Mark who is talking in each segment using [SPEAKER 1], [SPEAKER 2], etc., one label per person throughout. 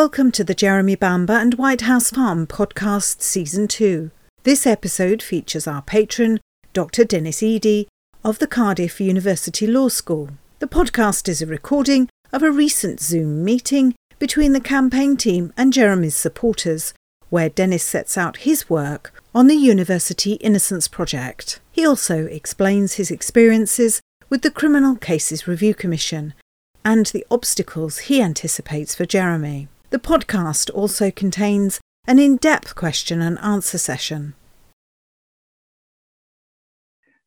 [SPEAKER 1] Welcome to the Jeremy Bamber and White House Farm podcast season 2. This episode features our patron, Dr. Dennis Eady of the Cardiff University Law School. The podcast is a recording of a recent Zoom meeting between the campaign team and Jeremy's supporters, where Dennis sets out his work on the University Innocence Project. He also explains his experiences with the Criminal Cases Review Commission and the obstacles he anticipates for Jeremy. The podcast also contains an in depth question and answer session.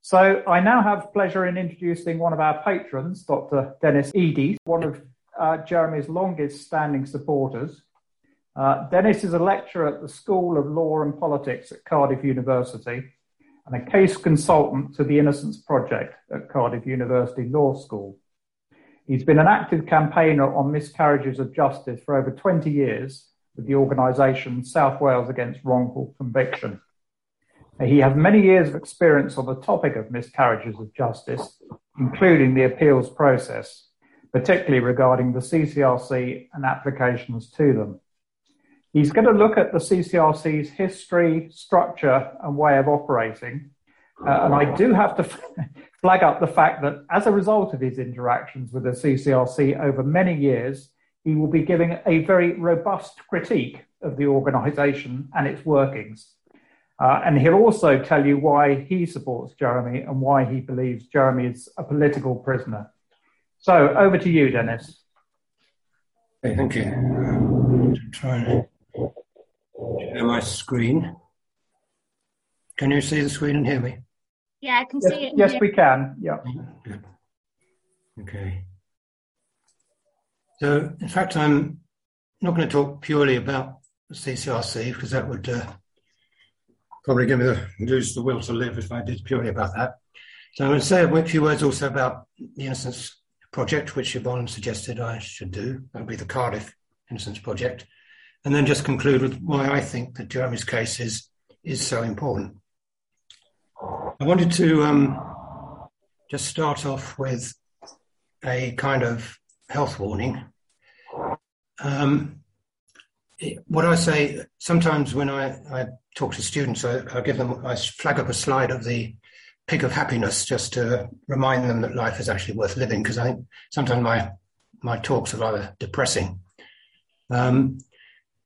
[SPEAKER 2] So, I now have pleasure in introducing one of our patrons, Dr. Dennis Eady, one of uh, Jeremy's longest standing supporters. Uh, Dennis is a lecturer at the School of Law and Politics at Cardiff University and a case consultant to the Innocence Project at Cardiff University Law School. He's been an active campaigner on miscarriages of justice for over 20 years with the organisation South Wales Against Wrongful Conviction. He has many years of experience on the topic of miscarriages of justice, including the appeals process, particularly regarding the CCRC and applications to them. He's going to look at the CCRC's history, structure, and way of operating. Uh, and I do have to flag up the fact that as a result of his interactions with the CCRC over many years, he will be giving a very robust critique of the organisation and its workings. Uh, and he'll also tell you why he supports Jeremy and why he believes Jeremy is a political prisoner. So over to you, Dennis.
[SPEAKER 3] Okay, thank you. I'm trying to share my screen. Can you see the screen and hear me?
[SPEAKER 4] Yeah, I can
[SPEAKER 2] yes,
[SPEAKER 4] see it.
[SPEAKER 2] Yes, we can. Yeah.
[SPEAKER 3] Okay. So, in fact, I'm not going to talk purely about the CCRC because that would uh, probably give me the, lose the will to live if I did purely about that. So, I'm going to say a few words also about the Innocence Project, which Yvonne suggested I should do. That would be the Cardiff Innocence Project. And then just conclude with why I think that Jeremy's case is, is so important. I wanted to um, just start off with a kind of health warning. Um, what I say sometimes when I, I talk to students, I, I, give them, I flag up a slide of the pig of happiness just to remind them that life is actually worth living. Because I think sometimes my my talks are rather depressing. Um,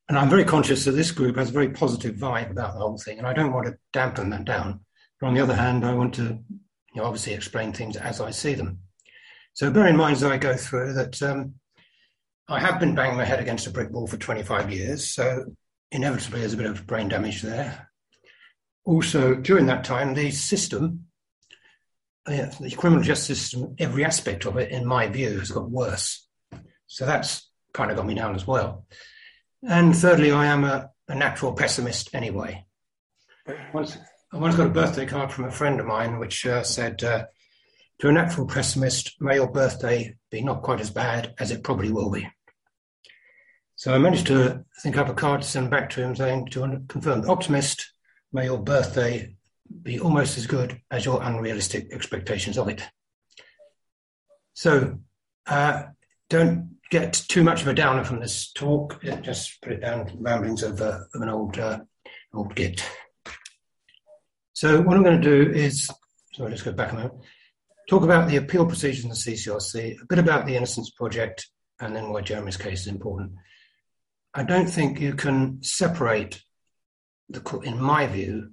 [SPEAKER 3] and I'm very conscious that this group has a very positive vibe about the whole thing, and I don't want to dampen that down. On the other hand, I want to you know, obviously explain things as I see them. So bear in mind as I go through that um, I have been banging my head against a brick wall for 25 years, so inevitably there's a bit of brain damage there. Also, during that time, the system, the criminal justice system, every aspect of it, in my view, has got worse. So that's kind of got me down as well. And thirdly, I am a, a natural pessimist anyway. Once, I once got a birthday card from a friend of mine which uh, said, uh, To a natural pessimist, may your birthday be not quite as bad as it probably will be. So I managed to think up a card to send back to him saying, To a confirmed optimist, may your birthday be almost as good as your unrealistic expectations of it. So uh, don't get too much of a downer from this talk. Just put it down, ramblings of, uh, of an old, uh, old git. So what I'm going to do is, sorry, let's go back a moment, talk about the appeal procedures in the CCRC, a bit about the Innocence Project, and then why Jeremy's case is important. I don't think you can separate, the, in my view,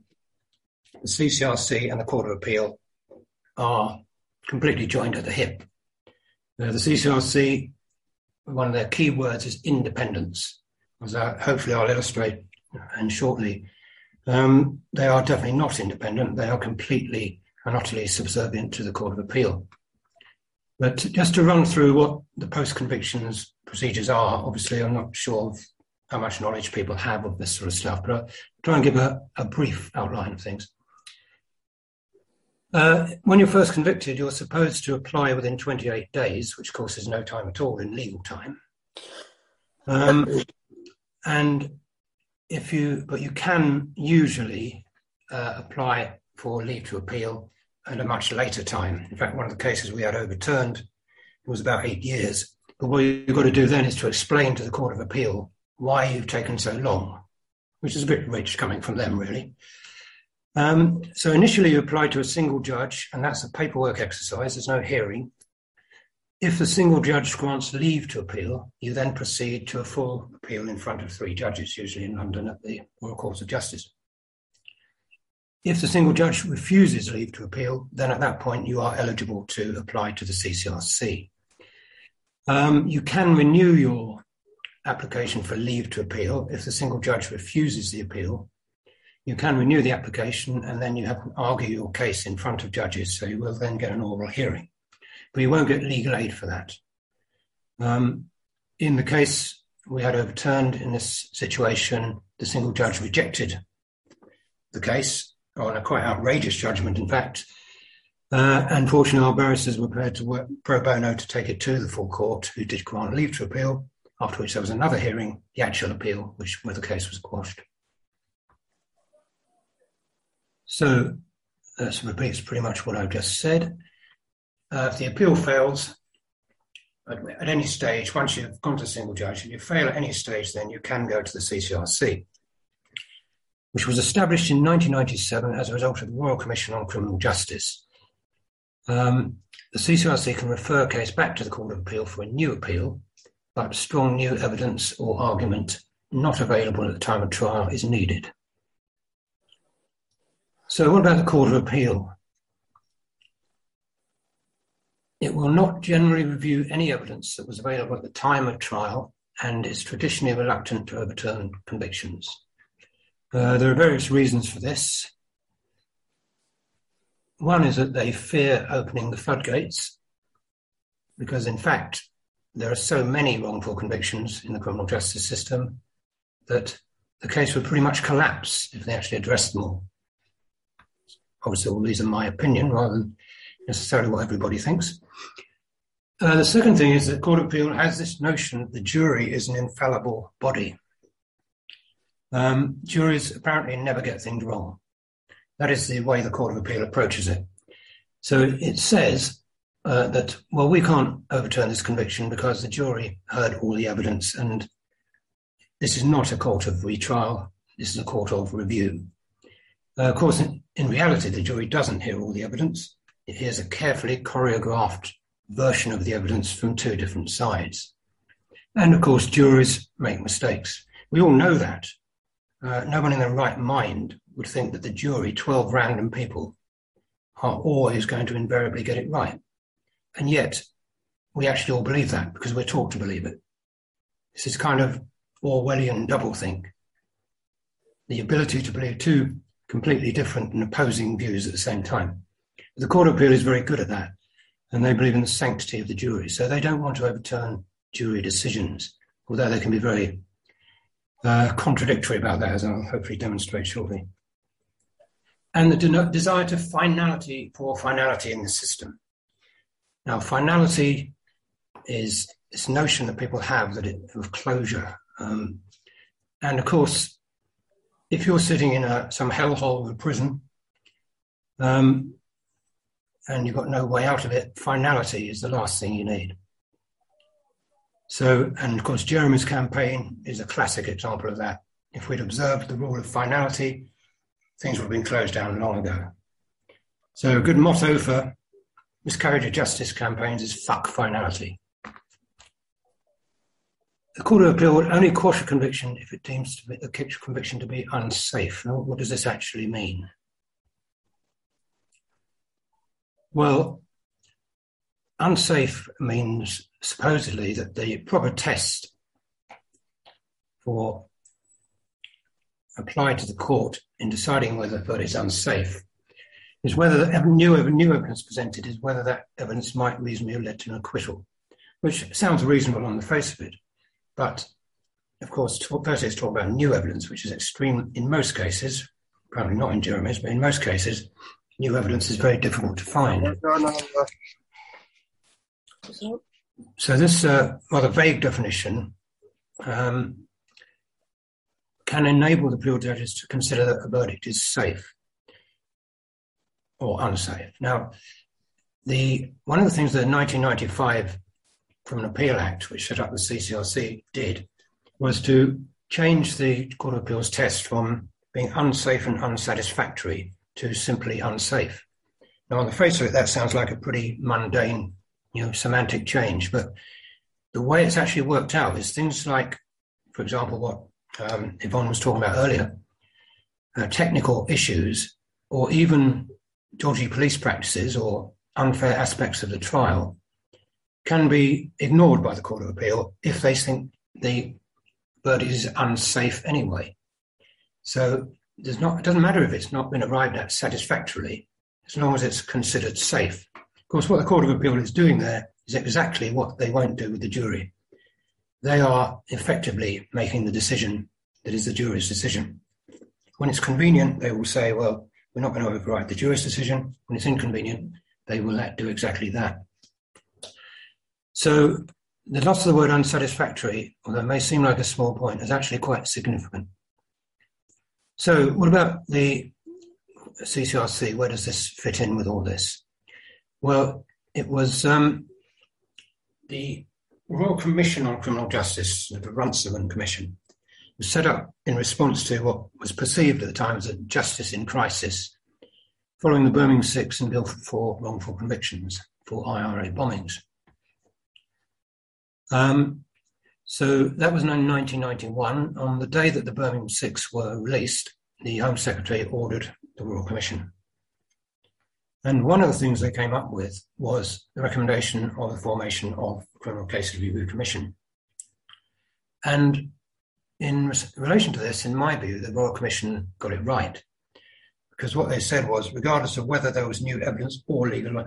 [SPEAKER 3] the CCRC and the Court of Appeal are completely joined at the hip. Now, the CCRC, one of their key words is independence, as I, hopefully I'll illustrate and shortly. Um, they are definitely not independent. They are completely and utterly subservient to the Court of Appeal. But just to run through what the post convictions procedures are, obviously, I'm not sure how much knowledge people have of this sort of stuff, but I'll try and give a, a brief outline of things. Uh, when you're first convicted, you're supposed to apply within 28 days, which of course is no time at all in legal time. Um, and if you, but you can usually uh, apply for leave to appeal at a much later time. In fact, one of the cases we had overturned was about eight years. But what you've got to do then is to explain to the Court of Appeal why you've taken so long, which is a bit rich coming from them, really. Um, so initially you apply to a single judge, and that's a paperwork exercise. There's no hearing. If the single judge grants leave to appeal, you then proceed to a full appeal in front of three judges, usually in London at the Royal Courts of Justice. If the single judge refuses leave to appeal, then at that point you are eligible to apply to the CCRC. Um, you can renew your application for leave to appeal if the single judge refuses the appeal. You can renew the application and then you have to argue your case in front of judges, so you will then get an oral hearing. But you won't get legal aid for that. Um, in the case we had overturned in this situation, the single judge rejected the case on a quite outrageous judgment, in fact. Uh, fortunately, our barristers were prepared to work pro bono to take it to the full court, who did grant leave to appeal, after which there was another hearing, the actual appeal, which where the case was quashed. So that repeats pretty much what I've just said. Uh, if the appeal fails, at, at, any stage, once you've gone to single judge, and you fail at any stage, then you can go to the CCRC which was established in 1997 as a result of the Royal Commission on Criminal Justice. Um, the CCRC can refer a case back to the Court of Appeal for a new appeal, but strong new evidence or argument not available at the time of trial is needed. So, what about the Court of Appeal? It will not generally review any evidence that was available at the time of trial and is traditionally reluctant to overturn convictions. Uh, there are various reasons for this. One is that they fear opening the floodgates, because in fact, there are so many wrongful convictions in the criminal justice system that the case would pretty much collapse if they actually addressed them all. Obviously, all these are my opinion rather than necessarily what everybody thinks. Uh, the second thing is that Court of Appeal has this notion that the jury is an infallible body. Um, juries apparently never get things wrong. That is the way the Court of Appeal approaches it. So it says uh, that, well, we can't overturn this conviction because the jury heard all the evidence and this is not a court of retrial, this is a court of review. Uh, of course, in, in reality, the jury doesn't hear all the evidence. It hears a carefully choreographed version of the evidence from two different sides. And of course, juries make mistakes. We all know that uh, no one in their right mind would think that the jury, 12 random people, are always going to invariably get it right. And yet, we actually all believe that because we're taught to believe it. This is kind of Orwellian doublethink. The ability to believe two completely different and opposing views at the same time. The Court of Appeal is very good at that, and they believe in the sanctity of the jury. So they don't want to overturn jury decisions, although they can be very uh, contradictory about that, as I'll hopefully demonstrate shortly. And the de- desire to finality for finality in the system. Now, finality is this notion that people have that it, of closure. Um, and of course, if you're sitting in a, some hellhole of a prison um, and you've got no way out of it, finality is the last thing you need. So, and of course, Jeremy's campaign is a classic example of that. If we'd observed the rule of finality, things would have been closed down long ago. So, a good motto for miscarriage of justice campaigns is fuck finality. The Court of Appeal would only quash a conviction if it deems to be, the conviction to be unsafe. Now, what does this actually mean? Well, unsafe means supposedly that the proper test for applied to the court in deciding whether a verdict is unsafe is whether the new, new evidence presented is whether that evidence might reasonably have led to an acquittal, which sounds reasonable on the face of it. But of course, first is talk about new evidence, which is extreme in most cases, probably not in Jeremy's, but in most cases, new evidence is very difficult to find. So this uh, rather vague definition um, can enable the appeal judges to consider that a verdict is safe or unsafe. Now, the one of the things that 1995 Criminal Appeal Act, which set up the CCRC, did was to change the Court of Appeal's test from being unsafe and unsatisfactory to simply unsafe. Now, on the face of it, that sounds like a pretty mundane, you know, semantic change, but the way it's actually worked out is things like, for example, what um, Yvonne was talking about earlier, uh, technical issues, or even dodgy police practices or unfair aspects of the trial can be ignored by the Court of Appeal if they think the verdict is unsafe anyway. So there's not, it doesn't matter if it's not been arrived at satisfactorily, as long as it's considered safe. Of course, what the Court of Appeal is doing there is exactly what they won't do with the jury. They are effectively making the decision that is the jury's decision. When it's convenient, they will say, well, we're not going to override the jury's decision. When it's inconvenient, they will do exactly that. So the loss of the word unsatisfactory, although it may seem like a small point, is actually quite significant. So what about the CCRC? Where does this fit in with all this? Well, it was um, the Royal Commission on Criminal Justice, the Runciman Commission, was set up in response to what was perceived at the time as a justice in crisis following the Birmingham Six and Guildford Four wrongful convictions for IRA bombings. Um, so that was in 1991. On the day that the Birmingham Six were released, the Home Secretary ordered the Royal Commission. And one of the things they came up with was the recommendation of the formation of Criminal Cases Review Commission. And in relation to this, in my view, the Royal Commission got it right. Because what they said was, regardless of whether there was new evidence or legal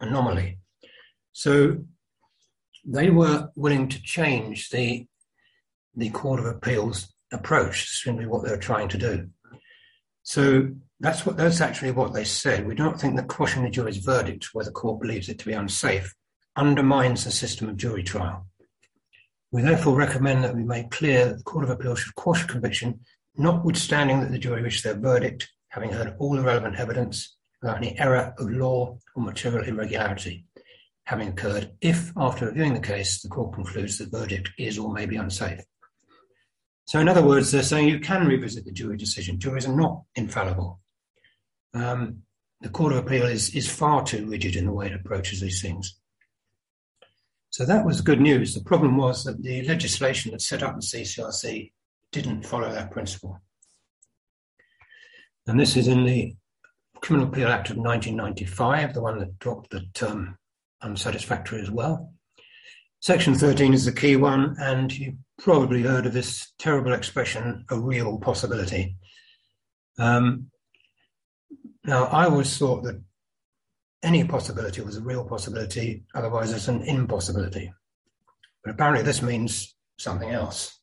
[SPEAKER 3] anomaly. So they were willing to change the the Court of Appeal's approach, simply what they were trying to do. So that's what that's actually what they said. We don't think that quashing the jury's verdict, where the court believes it to be unsafe, undermines the system of jury trial. We therefore recommend that we make clear that the Court of Appeal should quash a conviction, notwithstanding that the jury reached their verdict, having heard all the relevant evidence, without any error of law or material irregularity having occurred if, after reviewing the case, the court concludes the verdict is or may be unsafe. So, in other words, they're saying you can revisit the jury decision. Juries are not infallible. Um, the Court of Appeal is, is far too rigid in the way it approaches these things. So that was good news. The problem was that the legislation that set up the CCRC didn't follow that principle. And this is in the Criminal Appeal Act of 1995, the one that dropped the term unsatisfactory as well. Section 13 is the key one, and you probably heard of this terrible expression, a real possibility. Um, now, I always thought that any possibility was a real possibility, otherwise, it's an impossibility. But apparently, this means something else.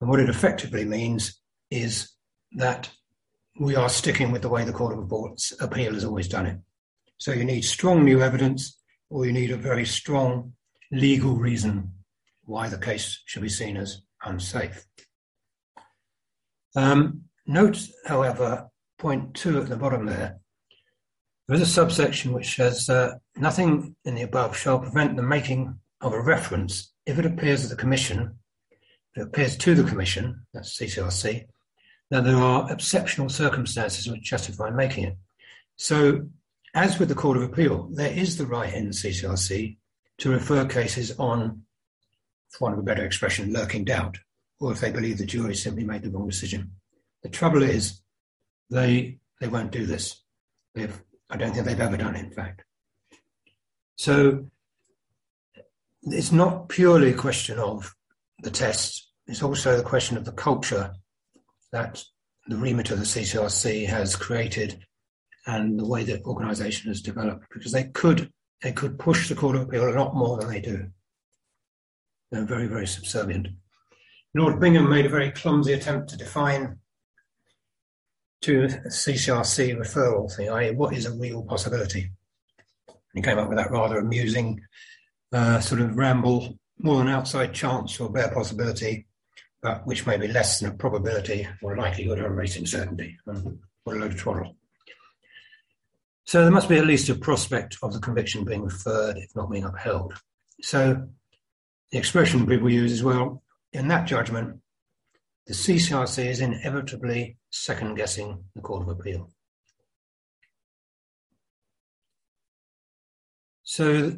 [SPEAKER 3] And what it effectively means is that we are sticking with the way the Court of Appeal has always done it. So you need strong new evidence or you need a very strong legal reason why the case should be seen as unsafe. Um, note, however, point two at the bottom there. There is a subsection which says uh, nothing in the above shall prevent the making of a reference if it appears to the Commission, if it appears to the Commission, that's CCRC, that there are exceptional circumstances which justify making it. So as with the Court of Appeal, there is the right in the CCRC to refer cases on, for want of a better expression, lurking doubt, or if they believe the jury simply made the wrong decision. The trouble is, they they won't do this. They've, I don't think they've ever done it, in fact. So it's not purely a question of the test. It's also the question of the culture that the remit of the CCRC has created and the way the organisation has developed, because they could they could push the Court of Appeal a lot more than they do. They're very, very subservient. Lord Bingham made a very clumsy attempt to define to CCRC referral thing, i.e., what is a real possibility? he came up with that rather amusing uh, sort of ramble, more than outside chance or bare possibility, but which may be less than a probability or a likelihood or a racing certainty. Um, what a load of twaddle. So there must be at least a prospect of the conviction being referred, if not being upheld. So the expression people use is, well, in that judgment, the CCRC is inevitably second guessing the Court of Appeal. So,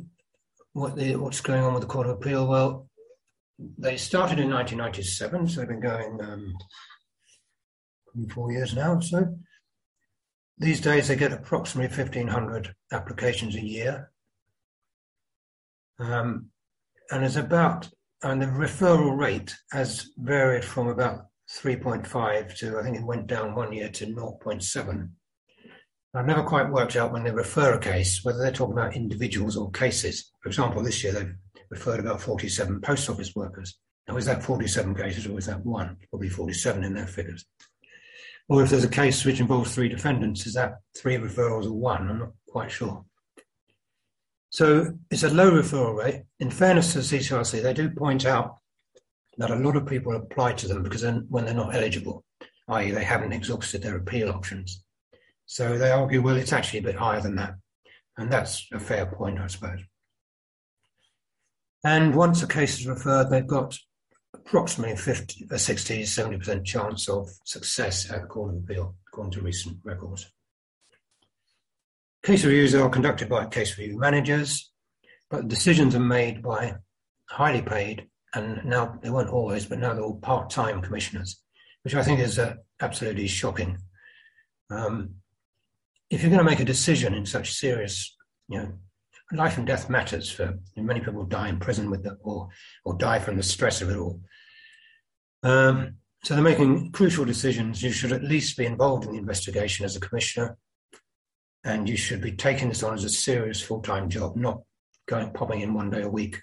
[SPEAKER 3] what the, what's going on with the Court of Appeal? Well, they started in 1997, so they've been going um, four years now. So, these days they get approximately 1,500 applications a year. Um, and there's about, and the referral rate has varied from about 3.5 to, I think it went down one year to 0.7. I've never quite worked out when they refer a case whether they're talking about individuals or cases. For example, this year they've referred about 47 post office workers. Now, is that 47 cases or is that one? Probably 47 in their figures. Or if there's a case which involves three defendants, is that three referrals or one? I'm not quite sure. So it's a low referral rate. In fairness to the CCRC, they do point out that a lot of people apply to them because then when they're not eligible, i.e., they haven't exhausted their appeal options. So they argue, well, it's actually a bit higher than that. And that's a fair point, I suppose. And once a case is referred, they've got approximately 50, a 60 70% chance of success at the Court of Appeal, according to recent records. Case reviews are conducted by case review managers, but decisions are made by highly paid, and now they weren't always, but now they're all part time commissioners, which I think is uh, absolutely shocking. Um, if you're going to make a decision in such serious, you know, life and death matters for many people die in prison with the, or or die from the stress of it all. Um, so they're making crucial decisions. You should at least be involved in the investigation as a commissioner, and you should be taking this on as a serious full-time job, not going popping in one day a week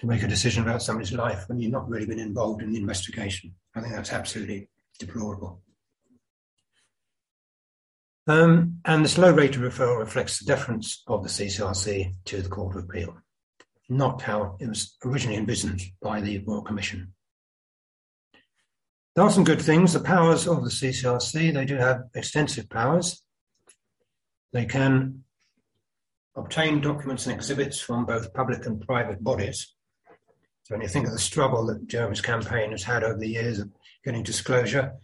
[SPEAKER 3] to make a decision about somebody's life when you've not really been involved in the investigation. I think that's absolutely deplorable. Um, and this low rate of referral reflects the deference of the CCRC to the Court of Appeal, not how it was originally envisioned by the Royal Commission. There are some good things. The powers of the CCRC, they do have extensive powers. They can obtain documents and exhibits from both public and private bodies. So when you think of the struggle that Jeremy's campaign has had over the years of getting disclosure,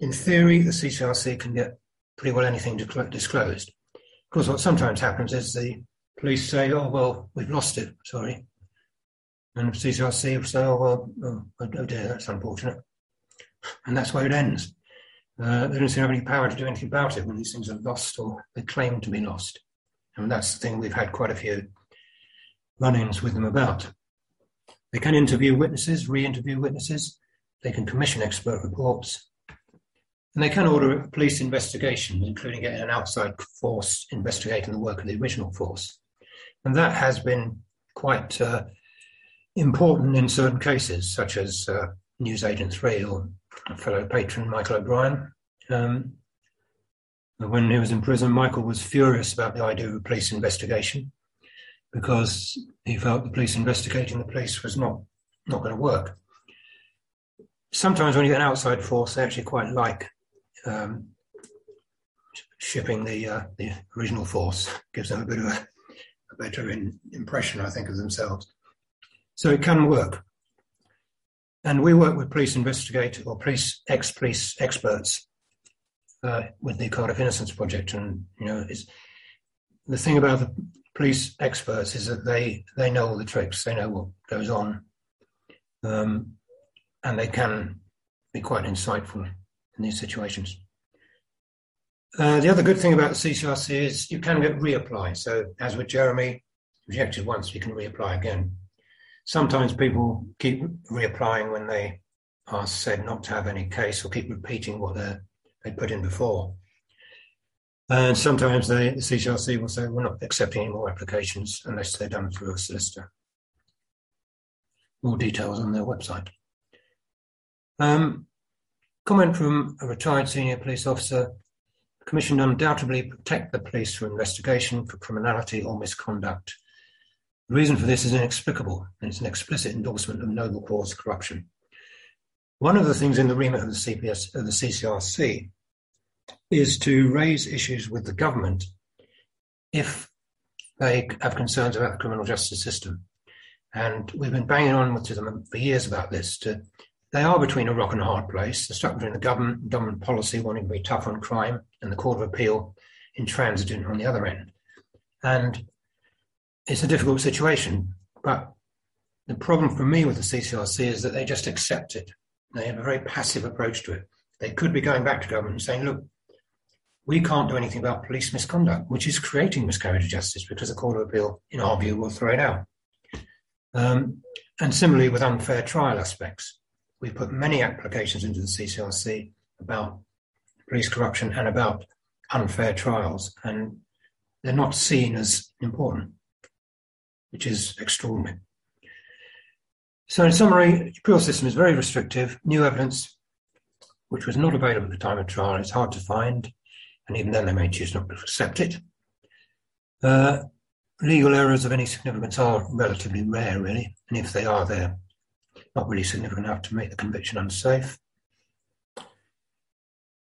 [SPEAKER 3] in theory, the CCRC can get pretty well anything disclosed. Of course, what sometimes happens is the police say, oh, well, we've lost it, sorry. And CCRC will say, oh, well, oh, oh dear, that's unfortunate. And that's where it ends. Uh, they don't seem to have any power to do anything about it when these things are lost or they claim to be lost. And that's the thing we've had quite a few run ins with them about. They can interview witnesses, re interview witnesses, they can commission expert reports, and they can order a police investigation, including getting an outside force investigating the work of the original force. And that has been quite uh, important in certain cases, such as uh, Newsagent 3 or fellow patron, Michael O'Brien. Um, when he was in prison, Michael was furious about the idea of a police investigation because he felt the police investigating the police was not, not going to work. Sometimes when you get an outside force, they actually quite like um, shipping the uh, the original force gives them a bit of a, a better in, impression, I think, of themselves. So it can work. And we work with police investigators or police ex-police experts uh, with the Cardiff Innocence Project, and you know, it's, the thing about the police experts is that they they know all the tricks, they know what goes on, um, and they can be quite insightful in these situations. Uh, the other good thing about the CCRC is you can get reapply. So, as with Jeremy, rejected once, you can reapply again. Sometimes people keep reapplying when they are said not to have any case or keep repeating what they put in before. And sometimes they, the CCRC will say, we're not accepting any more applications unless they're done through a solicitor. More details on their website. Um, Comment from a retired senior police officer. The Commission undoubtedly protect the police from investigation for criminality or misconduct. The reason for this is inexplicable, and it's an explicit endorsement of noble cause corruption. One of the things in the remit of the CPS of the CCRC is to raise issues with the government if they have concerns about the criminal justice system. And we've been banging on to them for years about this. To, they are between a rock and a hard place. They're stuck between the government, government policy wanting to be tough on crime, and the Court of Appeal intransigent on the other end. And it's a difficult situation. But the problem for me with the CCRC is that they just accept it. They have a very passive approach to it. They could be going back to government and saying, look, we can't do anything about police misconduct, which is creating miscarriage of justice because the Court of Appeal, in our view, will throw it out. Um, and similarly with unfair trial aspects, we put many applications into the CCRC about police corruption and about unfair trials, and they're not seen as important, which is extraordinary. So, in summary, the appeal system is very restrictive. New evidence, which was not available at the time of trial, is hard to find and even then they may choose not to accept it. Uh, legal errors of any significance are relatively rare, really, and if they are, they're not really significant enough to make the conviction unsafe.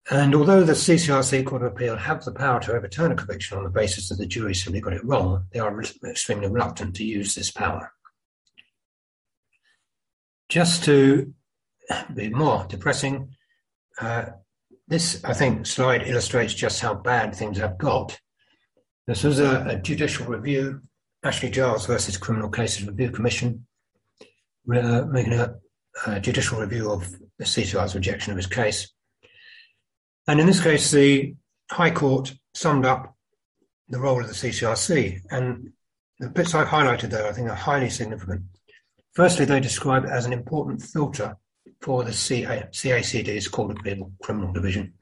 [SPEAKER 3] And although the CCRC Court of Appeal have the power to overturn a conviction on the basis that the jury simply got it wrong, they are extremely reluctant to use this power. Just to be more depressing, uh, this, I think, slide illustrates just how bad things have got. This was a, a judicial review, Ashley Giles versus Criminal Cases Review Commission, uh, making a, a, judicial review of the CCR's rejection of his case. And in this case, the High Court summed up the role of the CCRC, and the bits I've highlighted there I think are highly significant. Firstly, they describe it as an important filter for the CA, CACD's Court of Appeal Criminal Division.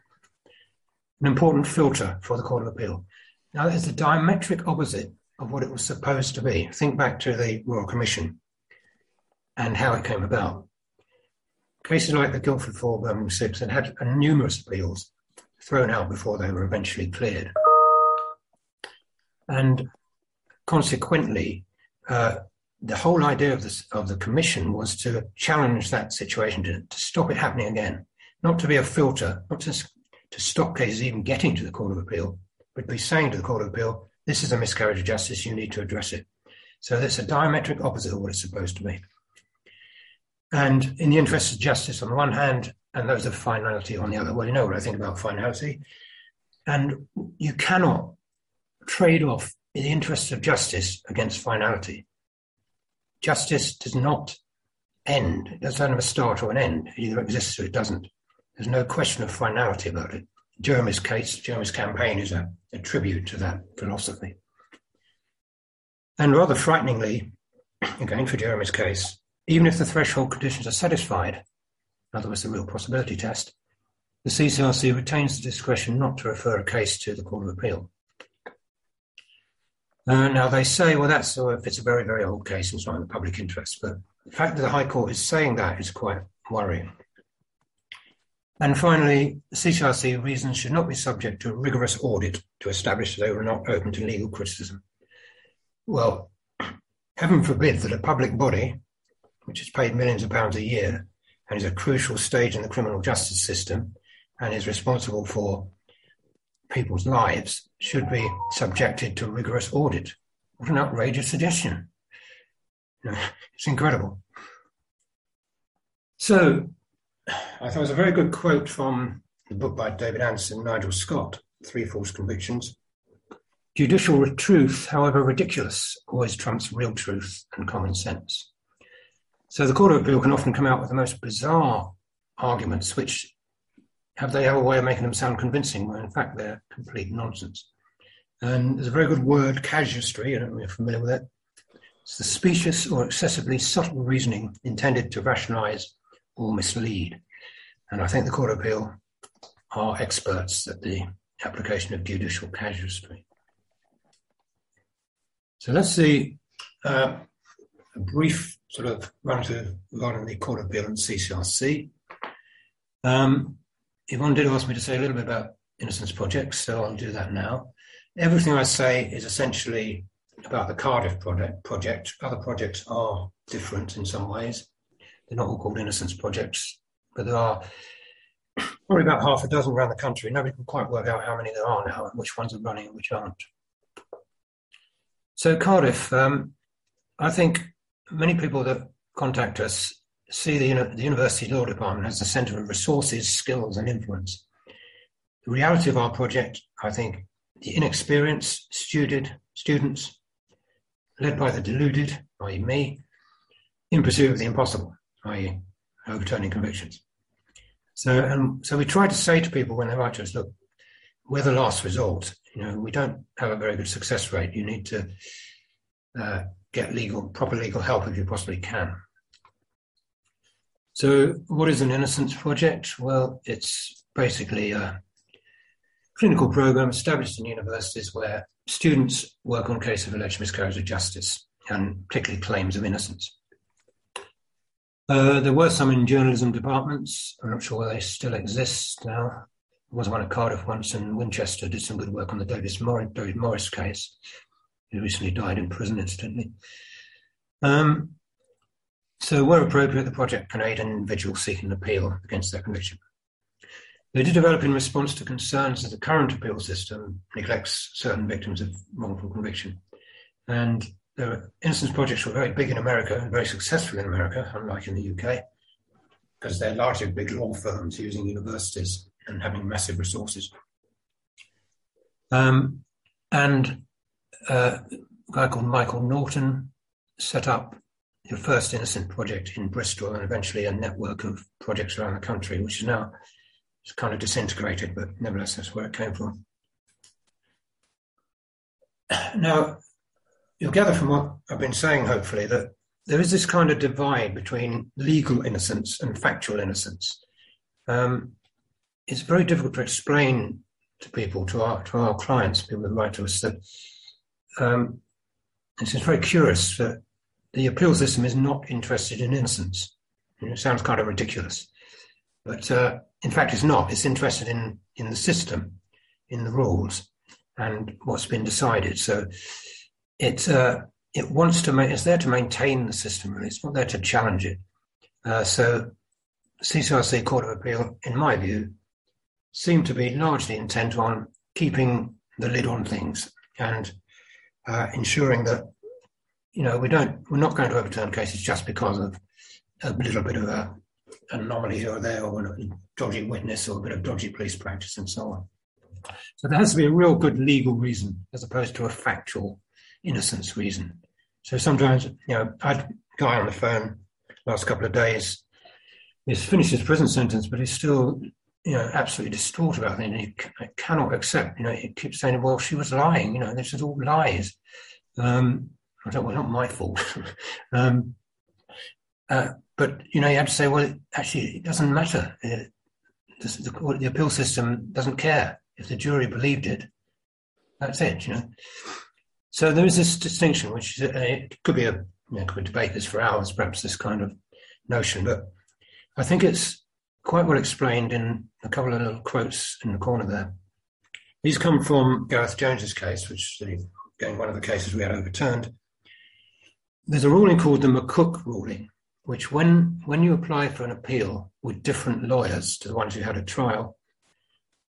[SPEAKER 3] An important filter for the Court of Appeal. Now, it's the diametric opposite of what it was supposed to be. Think back to the Royal Commission and how it came about. Cases like the Guildford 4, Birmingham 6 had had numerous appeals thrown out before they were eventually cleared. And consequently, uh, the whole idea of, this, of the commission was to challenge that situation, to, to stop it happening again, not to be a filter, not to, to stop cases even getting to the Court of Appeal, but be saying to the Court of Appeal, this is a miscarriage of justice, you need to address it. So that's a diametric opposite of what it's supposed to be. And in the interests of justice on the one hand, and those of finality on the other. Well, you know what I think about finality. And you cannot trade off in the interests of justice against finality justice does not end. It doesn't have a start or an end. It either exists or it doesn't. There's no question of finality about it. Jeremy's case, Jeremy's campaign is a, a tribute to that philosophy. And rather frighteningly, again for Jeremy's case, even if the threshold conditions are satisfied, in other words, the real possibility test, the CCRC retains the discretion not to refer a case to the Court of Appeal. Uh, now they say, well, that's uh, if it's a very, very old case it's not in the public interest. But the fact that the High Court is saying that is quite worrying. And finally, CCRC reasons should not be subject to a rigorous audit to establish that they were not open to legal criticism. Well, heaven forbid that a public body, which is paid millions of pounds a year and is a crucial stage in the criminal justice system and is responsible for people's lives should be subjected to rigorous audit. What an outrageous suggestion. It's incredible. So, I thought it was a very good quote from the book by David Anderson, Nigel Scott, Three False Convictions. Judicial truth, however ridiculous, always trumps real truth and common sense. So the Court of Appeal can often come out with the most bizarre arguments, which have they have a way of making them sound convincing when in fact they're complete nonsense. And there's a very good word, casuistry, I don't know if you're familiar with it. It's the specious or excessively subtle reasoning intended to rationalize or mislead. And I think the Court of Appeal are experts at the application of judicial casuistry. So let's see uh, a brief sort of run through regarding the Court of Appeal and CCRC. Um, Yvonne did ask me to say a little bit about Innocence Project, so I'll do that now. Everything I say is essentially about the Cardiff project. project. Other projects are different in some ways. They're not all called Innocence Projects, but there are probably about half a dozen around the country. Nobody can quite work out how many there are now and which ones are running and which aren't. So Cardiff, um, I think many people that contact us see the, the University Law Department as a centre of resources, skills, and influence. The reality of our project, I think, the inexperienced student, students, led by the deluded, i.e., me, in pursuit of the impossible, i.e., overturning convictions. So, um, so we try to say to people when they write to us, look, we're the last resort. You know, we don't have a very good success rate. You need to uh, get legal, proper legal help if you possibly can. So, what is an innocence project? Well, it's basically a clinical program established in universities where students work on cases of alleged miscarriage of justice and particularly claims of innocence. Uh, there were some in journalism departments. I'm not sure whether they still exist now. There was one at Cardiff once, and Winchester did some good work on the Davis Morris, David Morris case. He recently died in prison, incidentally. Um, so, where appropriate, the project can aid an individual seeking appeal against their conviction. They did develop in response to concerns that the current appeal system neglects certain victims of wrongful conviction. And the innocence projects were very big in America and very successful in America, unlike in the UK, because they're largely big law firms using universities and having massive resources. Um, and uh, a guy called Michael Naughton set up the first innocent project in Bristol and eventually a network of projects around the country, which is now it's kind of disintegrated, but nevertheless, that's where it came from. Now, you'll gather from what I've been saying, hopefully, that there is this kind of divide between legal innocence and factual innocence. Um, it's very difficult to explain to people, to our to our clients, people who write to us, that um, it's very curious that the appeal system is not interested in innocence. It sounds kind of ridiculous, but uh, in fact, it's not. It's interested in in the system, in the rules, and what's been decided. So it uh, it wants to make. It's there to maintain the system. Really, it's not there to challenge it. Uh, so CCRC Court of Appeal, in my view, seem to be largely intent on keeping the lid on things and uh, ensuring that you know, we don't, we're not going to overturn cases just because of a little bit of a anomaly here or there, or a dodgy witness, or a bit of dodgy police practice, and so on. So there has to be a real good legal reason, as opposed to a factual innocence reason. So sometimes, you know, I had a guy on the phone last couple of days. He's finished his prison sentence, but he's still, you know, absolutely distraught about it. And he cannot accept, you know, he keeps saying, well, she was lying, you know, this is all lies. Um, I thought, well, not my fault. um, uh, but you know, you have to say, well, actually, it doesn't matter. It, the, the, the, appeal system doesn't care if the jury believed it. That's it, you know. So there is this distinction, which is, uh, it could be a you know, could debate this for hours, perhaps this kind of notion, but I think it's quite well explained in a couple of little quotes in the corner there. These come from Gareth Jones's case, which is again one of the cases we had overturned there's a ruling called the McCook ruling, which when when you apply for an appeal with different lawyers to the ones who had a trial,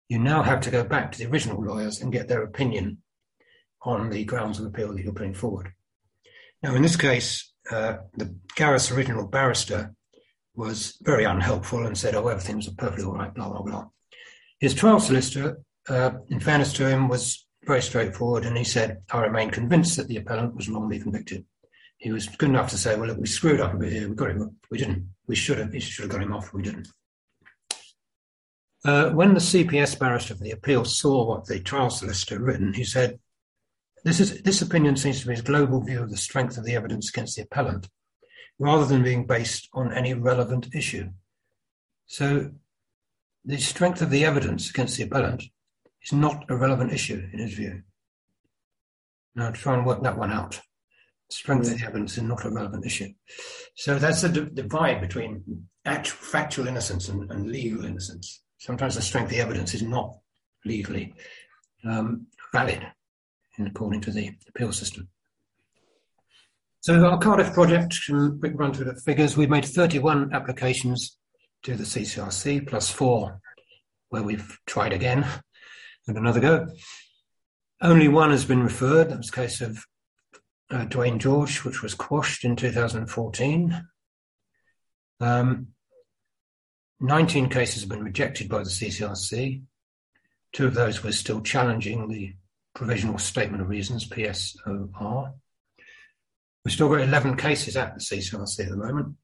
[SPEAKER 3] you now have to go back to the original lawyers and get their opinion on the grounds of appeal that you're putting forward. Now, in this case, uh, the Gareth's original barrister was very unhelpful and said, "Oh, everything was perfectly all right." Blah blah blah. His trial solicitor, uh, in fairness to him, was very straightforward, and he said, "I remain convinced that the appellant was wrongly convicted." he was good enough to say, well, look, we screwed up a bit here. We got him. We didn't. We should have. He should have got him off. We didn't. Uh, when the CPS barrister for the appeal saw what the trial solicitor had written, he said, this, is, this opinion seems to be his global view of the strength of the evidence against the appellant, rather than being based on any relevant issue. So the strength of the evidence against the appellant is not a relevant issue in his view. Now try and work that one out strength of the evidence is not a relevant issue. So that's the d- divide between actual factual innocence and, and, legal innocence. Sometimes the strength of the evidence is not legally um, valid, in, according to the appeal system. So our Cardiff project, quick run through the figures, we've made 31 applications to the CCRC, plus four where we've tried again and another go. Only one has been referred. That was a case of uh, Dwayne George, which was quashed in 2014. Um, 19 cases have been rejected by the CCRC. Two of those were still challenging the provisional statement of reasons, PSOR. We've still got 11 cases at the CCRC at the moment.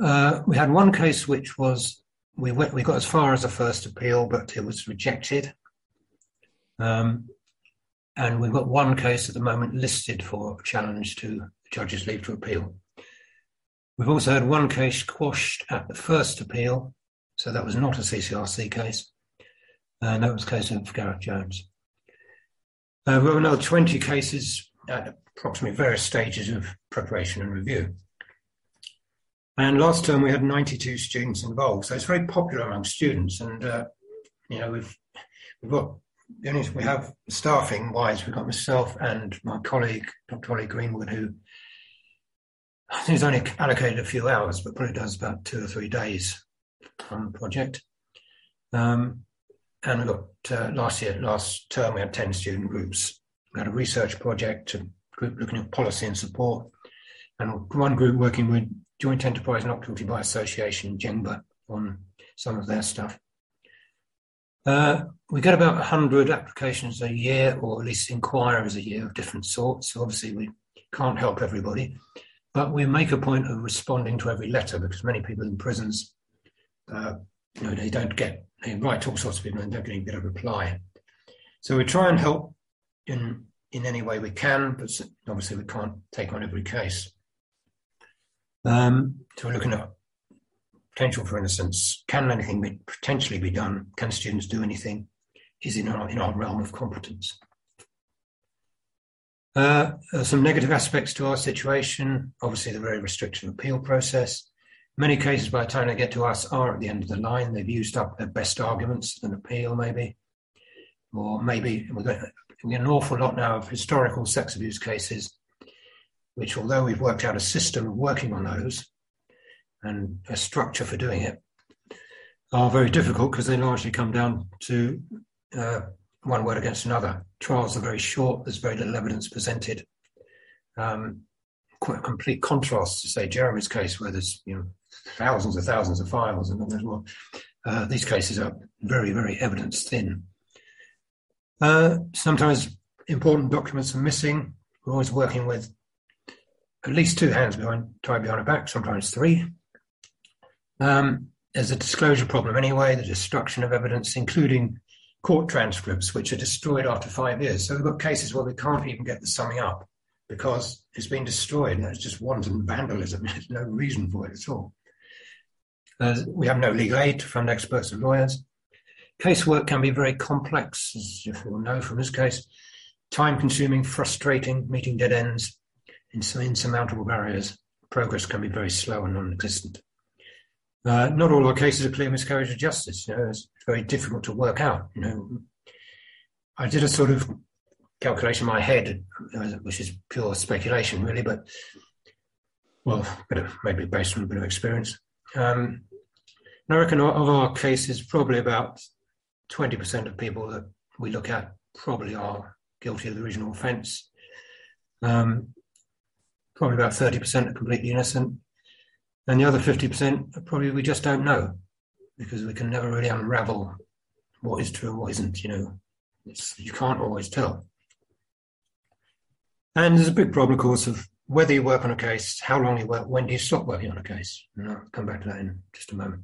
[SPEAKER 3] Uh, we had one case which was, we, went, we got as far as the first appeal, but it was rejected. Um, and we've got one case at the moment listed for challenge to the judge's leave to appeal. We've also had one case quashed at the first appeal, so that was not a CCRC case, and that was the case of Gareth Jones. Uh, we've got another 20 cases at approximately various stages of preparation and review. And last term we had 92 students involved, so it's very popular among students. And uh, you know we've we've got the only we have staffing wise, we've got myself and my colleague Dr. Ollie Greenwood, who He's only allocated a few hours, but probably does about two or three days on the project. Um, and we got uh, last year, last term, we had 10 student groups. We had a research project, group looking at policy and support, and one group working with Joint Enterprise Not Guilty by Association, JENGBA, on some of their stuff. Uh, we get about 100 applications a year, or at least inquiries a year of different sorts. So obviously, we can't help everybody. But we make a point of responding to every letter because many people in prisons, uh, you know, they don't get, they write to all sorts of people and don't get a bit of reply. So we try and help in in any way we can, but obviously we can't take on every case. Um, so we're looking at potential, for instance, can anything be, potentially be done? Can students do anything? Is in our in our realm of competence? Uh, some negative aspects to our situation. Obviously, the very restrictive appeal process. Many cases, by the time they get to us, are at the end of the line. They've used up their best arguments an appeal, maybe, or maybe we get an awful lot now of historical sex abuse cases, which, although we've worked out a system of working on those and a structure for doing it, are very difficult because they largely come down to uh, one word against another. Trials are very short. There's very little evidence presented. Um, quite a complete contrast to say Jeremy's case, where there's you know thousands and thousands of files and God knows Uh, these cases are very, very evidence thin. Uh, sometimes important documents are missing. We're always working with at least two hands behind tied behind a back, sometimes three. Um, there's a disclosure problem anyway, the destruction of evidence, including court transcripts which are destroyed after five years. So we've got cases where we can't even get the summing up because it's been destroyed. And it's just wanton vandalism. There's no reason for it at all. Uh, we have no legal aid fund experts and lawyers. Casework can be very complex, as you will know from this case, time consuming, frustrating, meeting dead ends, insurmountable barriers. Progress can be very slow and non existent. Uh, not all our cases are clear miscarriage of justice. You know, it's very difficult to work out. You know, I did a sort of calculation in my head, uh, which is pure speculation, really, but well, of, maybe based on a bit of experience. Um, I reckon of our cases, probably about 20% of people that we look at probably are guilty of the original offence. Um, probably about 30% are completely innocent. And the other 50% probably we just don't know because we can never really unravel what is true and what isn't, you know. It's, you can't always tell. And there's a big problem, of course, of whether you work on a case, how long you work, when do you stop working on a case? And I'll come back to that in just a moment.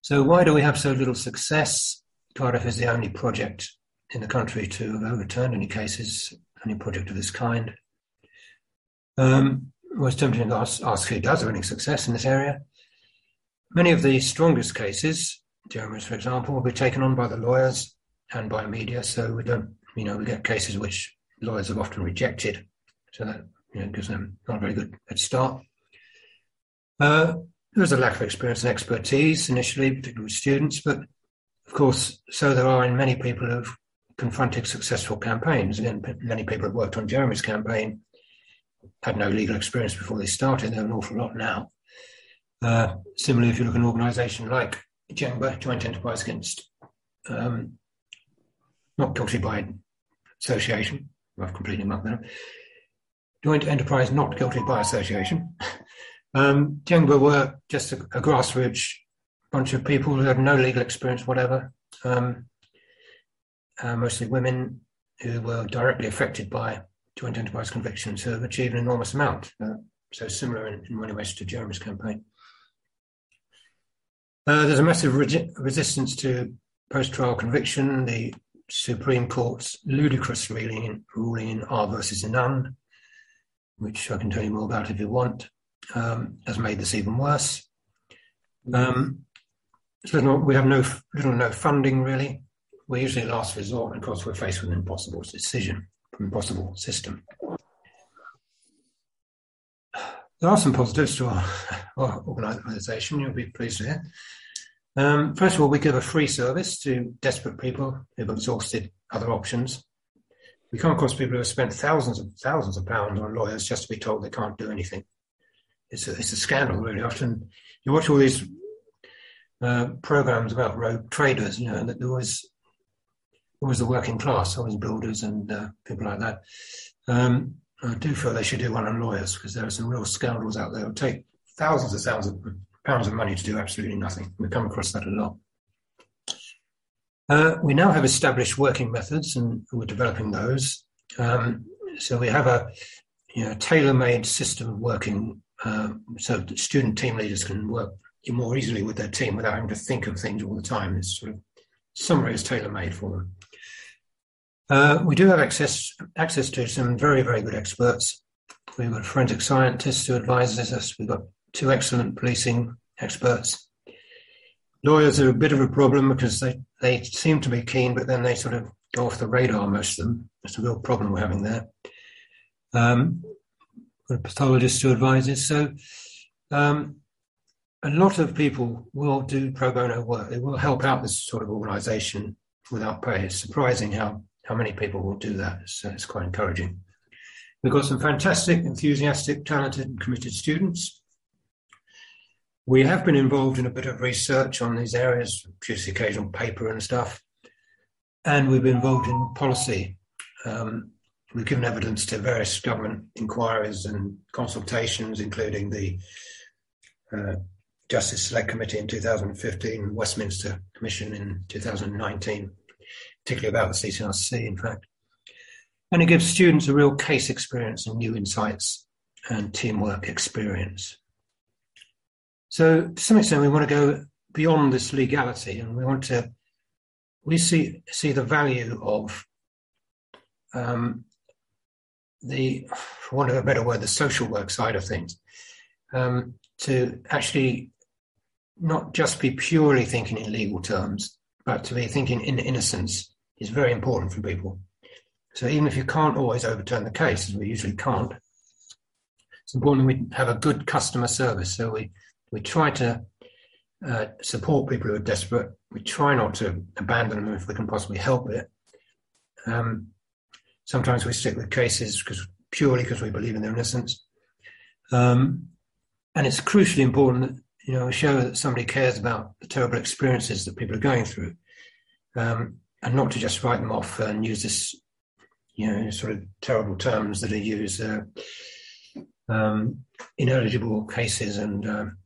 [SPEAKER 3] So why do we have so little success? Cardiff is the only project in the country to have overturned any cases, any project of this kind. Um, was tempting to ask, ask who does have any success in this area. Many of the strongest cases, Jeremy's for example, will be taken on by the lawyers and by media. So we don't, you know, we get cases which lawyers have often rejected. So that you know, gives them not a very good head start. Uh, there was a lack of experience and expertise initially, particularly with students, but of course, so there are in many people who've confronted successful campaigns. Again, many people have worked on Jeremy's campaign had no legal experience before they started. There are an awful lot now. Uh, similarly, if you look at an organisation like JENGBA, Joint Enterprise Against um, Not Guilty by Association, I've completely mucked that up. Joint Enterprise Not Guilty by Association. Um, were just a, a, grassroots bunch of people who had no legal experience, whatever, um, uh, mostly women who were directly affected by joint enterprise convictions who have achieved an enormous amount. Uh, so similar in, in, many ways to Jeremy's campaign. Uh, there's a massive re- resistance to post-trial conviction. The Supreme Court's ludicrous ruling in, ruling in R versus Nunn, which I can tell you more about if you want, um, has made this even worse. Um, we have no little no funding really. We're usually last resort, and of course we're faced with an impossible decision, impossible system. There are some positives to our, our organisation. You'll be pleased to hear. Um, first of all, we give a free service to desperate people who've exhausted other options. We come across people who have spent thousands of thousands of pounds on lawyers just to be told they can't do anything. It's a, it's a scandal, really. Often you watch all these uh, programs about rogue traders, you know, and there was always the working class, always builders and uh, people like that. Um, I do feel they should do one on lawyers because there are some real scoundrels out there who take thousands of thousands of pounds of money to do absolutely nothing. We come across that a lot. Uh, we now have established working methods, and we're developing those. Um, so we have a you know, tailor-made system of working, uh, so that student team leaders can work more easily with their team without having to think of things all the time. It's sort of summary is tailor-made for them. Uh, we do have access access to some very very good experts. We've got forensic scientists who advises us. We've got two excellent policing experts. Lawyers are a bit of a problem because they, they seem to be keen, but then they sort of go off the radar, most of them. It's a real problem we're having there. Um, a pathologist who advises. So um, a lot of people will do pro bono work. They will help out this sort of organisation without pay. It's surprising how, how many people will do that. It's, it's quite encouraging. We've got some fantastic, enthusiastic, talented, and committed students. We have been involved in a bit of research on these areas, produce the occasional paper and stuff, and we've been involved in policy. Um, we've given evidence to various government inquiries and consultations, including the uh, Justice Select Committee in 2015, Westminster Commission in 2019, particularly about the CCRC, in fact. And it gives students a real case experience and new insights and teamwork experience. So to some extent, we want to go beyond this legality, and we want to we see see the value of um, the, for want of a better word, the social work side of things, um, to actually not just be purely thinking in legal terms, but to be thinking in innocence is very important for people. So even if you can't always overturn the case, as we usually can't, it's important we have a good customer service. So we we try to uh, support people who are desperate. We try not to abandon them if we can possibly help it. Um, sometimes we stick with cases because purely because we believe in their innocence. Um, and it's crucially important that you know show that somebody cares about the terrible experiences that people are going through, um, and not to just write them off and use this, you know, sort of terrible terms that are used, uh, um, ineligible cases and um,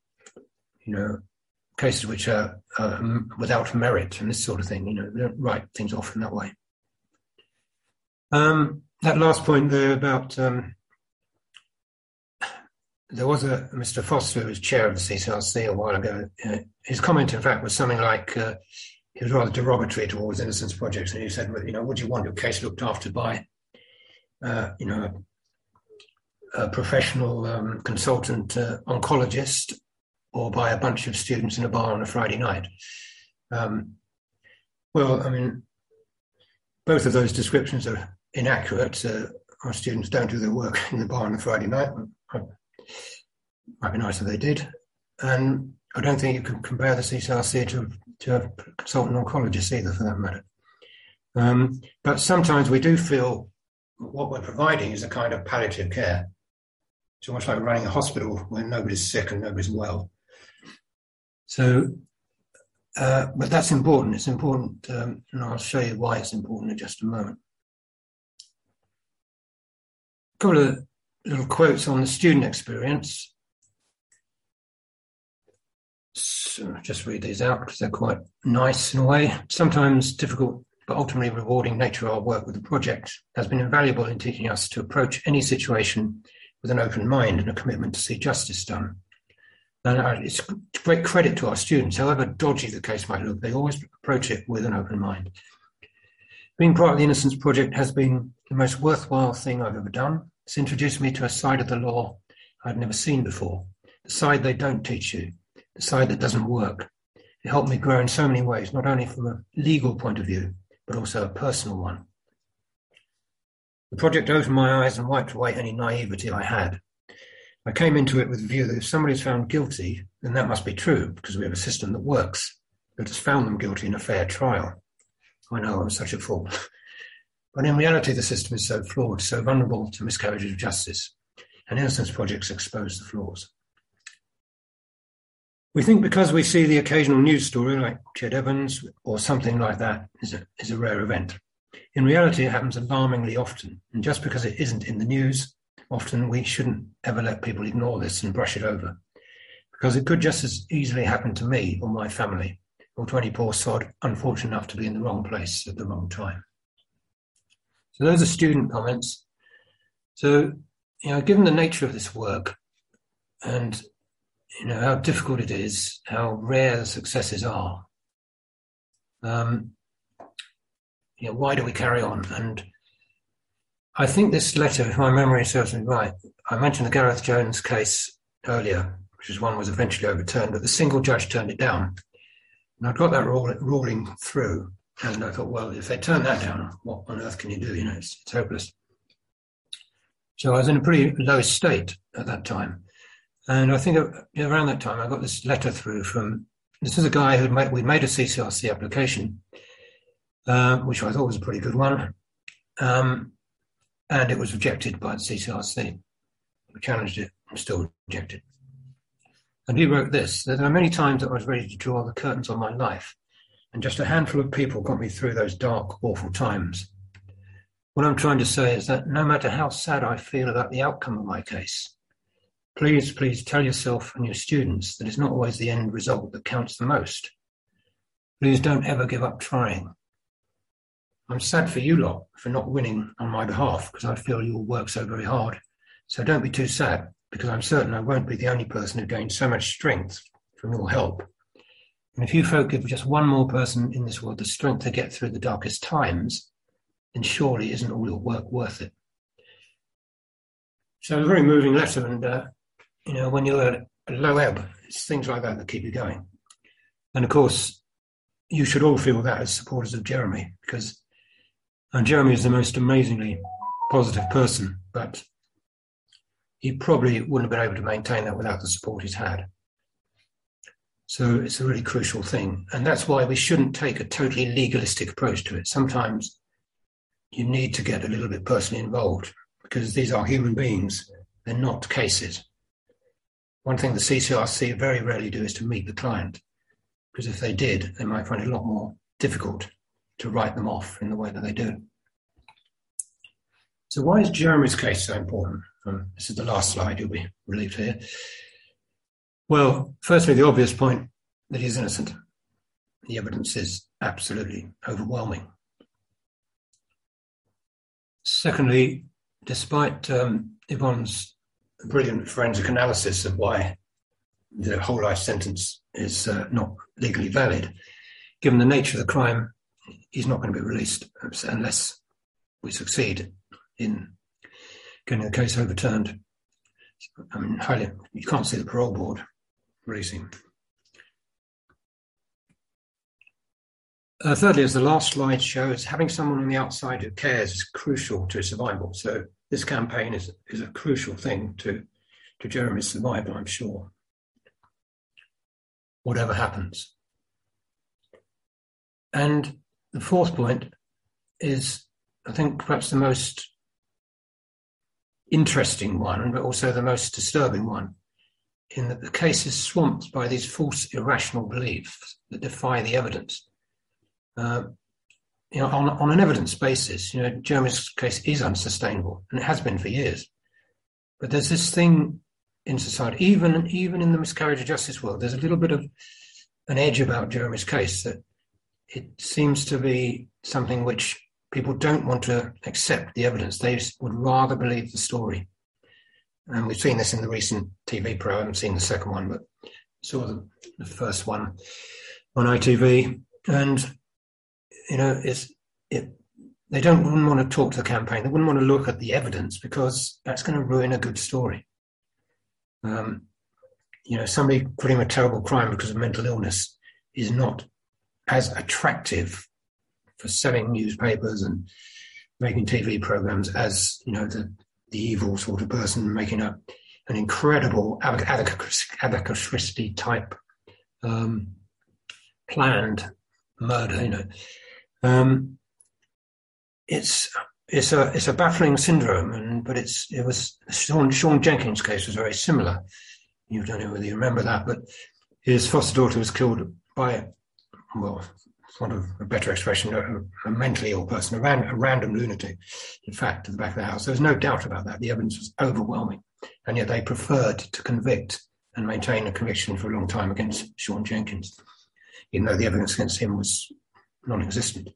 [SPEAKER 3] you know, cases which are um, without merit and this sort of thing. You know, don't write things off in that way. Um, that last point there about um, there was a Mr. Foster who was chair of the CCRC a while ago. Uh, his comment, in fact, was something like uh, he was rather derogatory towards Innocence Projects, and he said, well, "You know, would you want your case looked after by, uh, you know, a, professional um, consultant uh, oncologist or by a bunch of students in a bar on a Friday night. Um, well, I mean, both of those descriptions are inaccurate. Uh, our students don't do their work in the bar on a Friday night. Be nice if they did. And I don't think you can compare the CCRC to, to a consultant oncologist either, for that matter. Um, but sometimes we do feel what we're providing is a kind of palliative care. It's almost like running a hospital where nobody's sick and nobody's well. So, uh, but that's important. It's important, um, and I'll show you why it's important in just a moment. A couple of little quotes on the student experience. So uh, just read these out because they're quite nice in a way. Sometimes difficult but ultimately rewarding nature of our work with the project has been invaluable in teaching us to approach any situation with an open mind and a commitment to see justice done. And uh, it's great credit to our students, however dodgy the case might look, they always approach it with an open mind. Being part of the Innocence Project has been the most worthwhile thing I've ever done. It's introduced me to a side of the law I'd never seen before, the side they don't teach you, the side that doesn't work. It helped me grow in so many ways, not only from a legal point of view, but also a personal one. The project opened my eyes and wiped away any naivety I had. I came into it with the view that if somebody's found guilty, then that must be true because we have a system that works, that has found them guilty in a fair trial. I know I'm such a fool. But in reality, the system is so flawed, so vulnerable to miscarriages of justice, and Innocence Projects expose the flaws. We think because we see the occasional news story like Ched Evans or something like that is a, is a rare event. In reality, it happens alarmingly often. And just because it isn't in the news, often we shouldn't ever let people ignore this and brush it over. Because it could just as easily happen to me or my family, or to any poor sod unfortunate enough to be in the wrong place at the wrong time. So those are student comments. So, you know, given the nature of this work and you know how difficult it is, how rare the successes are. Um, you know, why do we carry on? And I think this letter, if my memory serves me right, I mentioned the Gareth Jones case earlier, which is one was eventually overturned, but the single judge turned it down. And I got that ruling through, and I thought, well, if they turn that down, what on earth can you do? You know, it's, it's hopeless. So I was in a pretty low state at that time. And I think around that time, I got this letter through from this is a guy who made, we made a CCRC application, uh, which I thought was a pretty good one, um, and it was rejected by the CCRC. We challenged it, still rejected. And he wrote this: "There are many times that I was ready to draw the curtains on my life, and just a handful of people got me through those dark, awful times." What I'm trying to say is that no matter how sad I feel about the outcome of my case, Please, please tell yourself and your students that it's not always the end result that counts the most. Please don't ever give up trying. I'm sad for you lot for not winning on my behalf because I feel you all work so very hard. So don't be too sad because I'm certain I won't be the only person who gained so much strength from your help. And if you folk give just one more person in this world the strength to get through the darkest times, then surely isn't all your work worth it? So a very moving letter, and uh, you know, when you're at a low ebb, it's things like that that keep you going. And of course, you should all feel that as supporters of Jeremy, because and Jeremy is the most amazingly positive person, but he probably wouldn't have been able to maintain that without the support he's had. So it's a really crucial thing. And that's why we shouldn't take a totally legalistic approach to it. Sometimes you need to get a little bit personally involved because these are human beings, they're not cases. One thing the CCRC very rarely do is to meet the client, because if they did, they might find it a lot more difficult to write them off in the way that they do. So why is Jeremy's case so important? Um, this is the last slide, you'll be relieved here. Well, firstly, the obvious point that he's innocent. The evidence is absolutely overwhelming. Secondly, despite um, Yvonne's brilliant forensic analysis of why the whole life sentence is uh, not legally valid. Given the nature of the crime, he's not going to be released unless we succeed in getting the case overturned. I mean, highly, you can't see the parole board releasing. Uh, thirdly, as the last slide shows, having someone on the outside who cares is crucial to survival. So this campaign is, is a crucial thing to, to Jeremy's survival, I'm sure. Whatever happens. And the fourth point is, I think, perhaps the most interesting one, but also the most disturbing one, in that the case is swamped by these false, irrational beliefs that defy the evidence. Uh, you know, on, on an evidence basis, you know, Jeremy's case is unsustainable, and it has been for years. But there's this thing in society, even even in the miscarriage of justice world, there's a little bit of an edge about Jeremy's case that it seems to be something which people don't want to accept the evidence. They would rather believe the story. And we've seen this in the recent TV pro. I haven't seen the second one, but saw the, the first one on ITV. And, you know, it, they don't wouldn't want to talk to the campaign. They wouldn't want to look at the evidence because that's going to ruin a good story. Um, you know, somebody committing a terrible crime because of mental illness is not as attractive for selling newspapers and making TV programs as you know the the evil sort of person making up an incredible Agatha Christie type um, planned murder. You know, um, it's it's a it's a baffling syndrome, and but it's it was Siôn, Siôn Jenkins' case was very similar. You don't know whether you remember that, but his foster daughter was killed by well, sort of a better expression, a, a mentally ill person, a, ran, a, random lunatic, in fact, at the back of the house. There was no doubt about that. The evidence was overwhelming. And yet they preferred to convict and maintain a conviction for a long time against Siôn Jenkins, even though the evidence against him was non existent.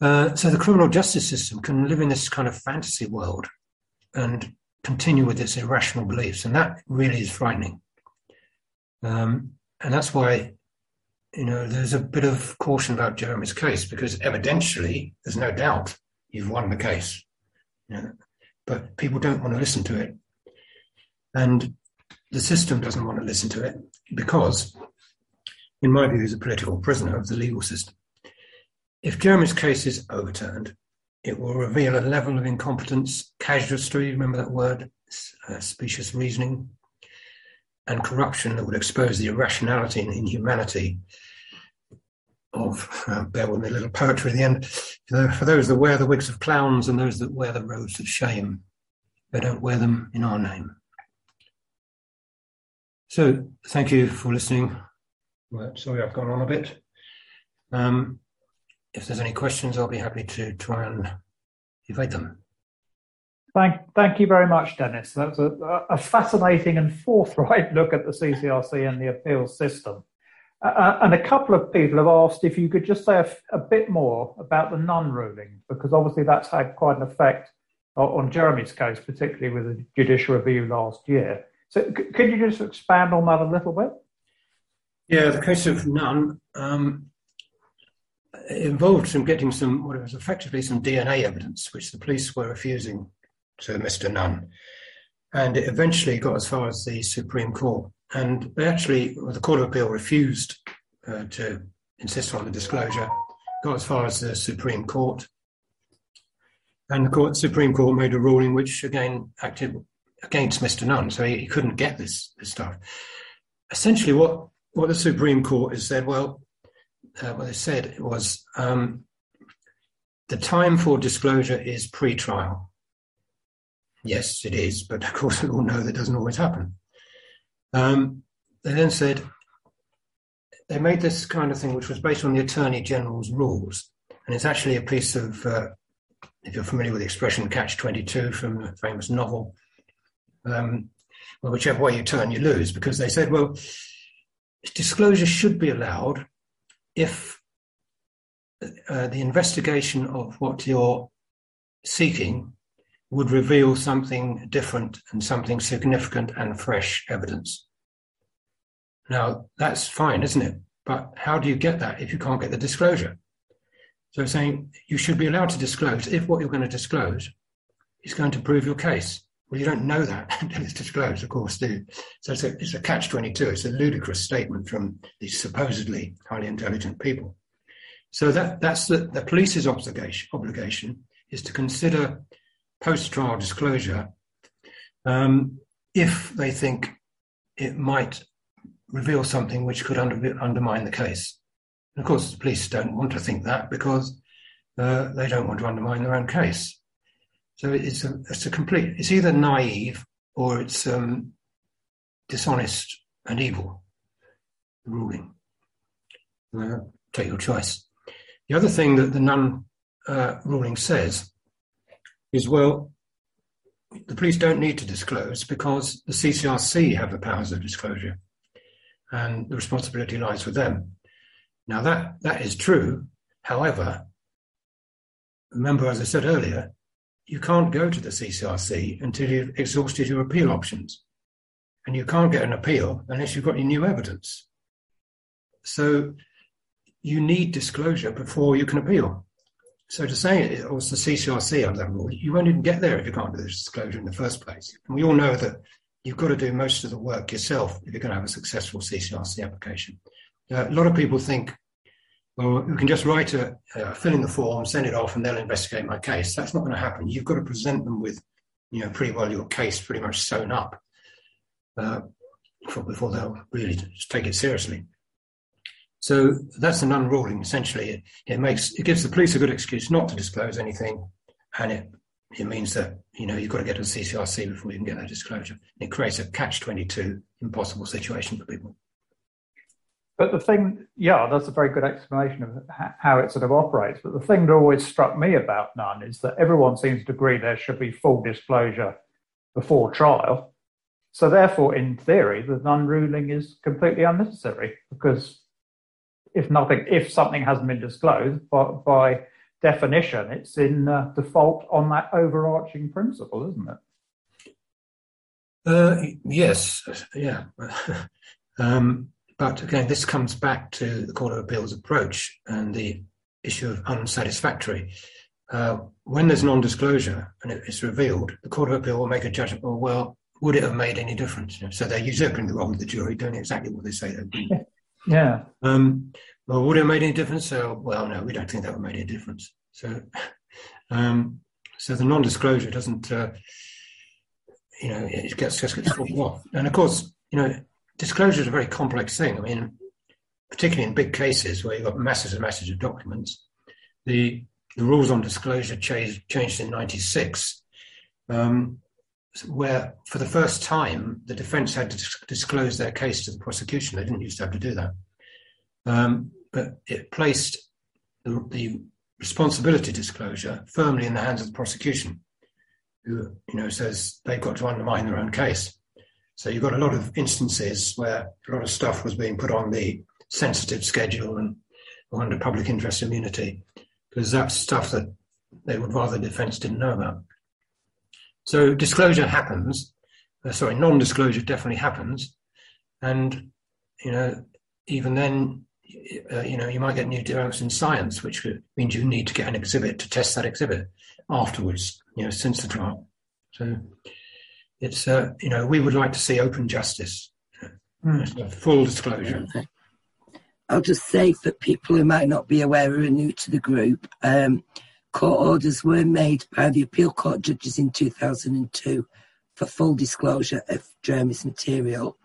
[SPEAKER 3] Uh, so the criminal justice system can live in this kind of fantasy world and continue with its irrational beliefs. And that really is frightening. Um, and that's why you know, there's a bit of caution about Jeremy's case because evidentially, there's no doubt you've won the case. You know, but people don't want to listen to it. And the system doesn't want to listen to it because, in my view, he's a political prisoner of the legal system. If Jeremy's case is overturned, it will reveal a level of incompetence, casuistry, remember that word, uh, specious reasoning, and corruption that would expose the irrationality and inhumanity of, uh, bear with me, a little poetry at the end. For those that wear the wigs of clowns and those that wear the robes of shame, they don't wear them in our name. So, thank you for listening. Sorry, I've gone on a bit. Um, if there's any questions, I'll be happy to try and evade them.
[SPEAKER 2] Thank, thank you very much, Dennis. That's a, a fascinating and forthright look at the CCRC and the appeals system. Uh, and a couple of people have asked if you could just say a, a, bit more about the Nunn ruling, because obviously that's had quite an effect on Jeremy's case, particularly with the judicial review last year. So, c- could you just expand on that a little bit?
[SPEAKER 3] Yeah, the case of Nunn um, involved some getting some what was effectively some DNA evidence, which the police were refusing to Mr. Nunn, and it eventually got as far as the Supreme Court. And they actually, well, the Court of Appeal refused uh, to insist on the disclosure, got as far as the Supreme Court. And the court, Supreme Court made a ruling which again acted against Mr. Nunn, so he, he couldn't get this, this stuff. Essentially, what, what the Supreme Court has said, well, uh, what they said was um, the time for disclosure is pre-trial. Yes, it is, but of course we all know that doesn't always happen. Um, they then said they made this kind of thing, which was based on the Attorney General's rules, and it's actually a piece of, uh, if you're familiar with the expression "catch 22" from the famous novel. Um, well, whichever way you turn, you lose, because they said, well, disclosure should be allowed if uh, the investigation of what you're seeking would reveal something different and something significant and fresh evidence. Now, that's fine, isn't it? But how do you get that if you can't get the disclosure? So saying you should be allowed to disclose if what you're going to disclose is going to prove your case. Well, you don't know that until it's disclosed, of course, do So it's a, it's a catch-22. It's a ludicrous statement from these supposedly highly intelligent people. So that, that's the, the police's obligation, obligation is to consider post-trial disclosure um, if they think it might reveal something which could under, undermine the case. And of course, the police don't want to think that because uh, they don't want to undermine their own case. So it's a, it's a complete, it's either naive or it's um, dishonest and evil ruling. Uh, take your choice. The other thing that the Nunn uh, ruling says is well, the police don't need to disclose because the CCRC have the powers of disclosure and the responsibility lies with them. Now that, that is true. However, remember, as I said earlier, you can't go to the CCRC until you've exhausted your appeal options. And you can't get an appeal unless you've got your new evidence. So you need disclosure before you can appeal. So to say it was the CCRC on that rule, you won't even get there if you can't do this disclosure in the first place. And we all know that you've got to do most of the work yourself if you're going to have a successful CCRC application. Uh, a lot of people think, well, we can just write a, uh, fill in the form, send it off, and they'll investigate my case. That's not going to happen. You've got to present them with, you know, pretty well your case pretty much sewn up uh, before, they'll really take it seriously. So that's an unruling. Essentially, it, it makes it gives the police a good excuse not to disclose anything, and it it means that you know you've got to get to the CCRC before you can get that disclosure. It creates a catch twenty two impossible situation for people.
[SPEAKER 2] But the thing, yeah, that's a very good explanation of how it sort of operates. But the thing that always struck me about Nunn is that everyone seems to agree there should be full disclosure before trial. So therefore, in theory, the Nunn ruling is completely unnecessary because if nothing, if something hasn't been disclosed, by, by definition, it's in uh, default on that overarching principle, isn't it?
[SPEAKER 3] Uh, yes, yeah. um, but again, this comes back to the Court of Appeal's approach and the issue of unsatisfactory. Uh, when there's non-disclosure and it's revealed, the Court of Appeal will make a judgment. Well, well would it have made any difference? So they're usurping the role of the jury, doing exactly what they say they're doing.
[SPEAKER 2] Yeah.
[SPEAKER 3] Um, well, would it have made any difference? So, well, no, we don't think that would have made any difference. So, um, so the non-disclosure doesn't, uh, you know, it gets just gets off. And of course, you know, disclosure is a very complex thing. I mean, particularly in big cases where you've got masses and masses of documents, the the rules on disclosure changed changed in '96. Um, where for the first time the defence had to disclose their case to the prosecution. They didn't used to have to do that, um, but it placed the, the, responsibility disclosure firmly in the hands of the prosecution, who you know says they've got to undermine their own case. So you've got a lot of instances where a lot of stuff was being put on the sensitive schedule and under public interest immunity because that's stuff that they would rather defence didn't know about. So disclosure happens. Uh, sorry, non-disclosure definitely happens, and you know, even then, uh, you know, you might get new developments in science, which means you need to get an exhibit to test that exhibit afterwards. You know, since the trial. So it's uh, you know, we would like to see open justice, mm. full disclosure.
[SPEAKER 4] I'll just say for people who might not be aware or are new to the group, um, Court orders were made by the appeal court judges in 2002 for full disclosure of Jeremy's material.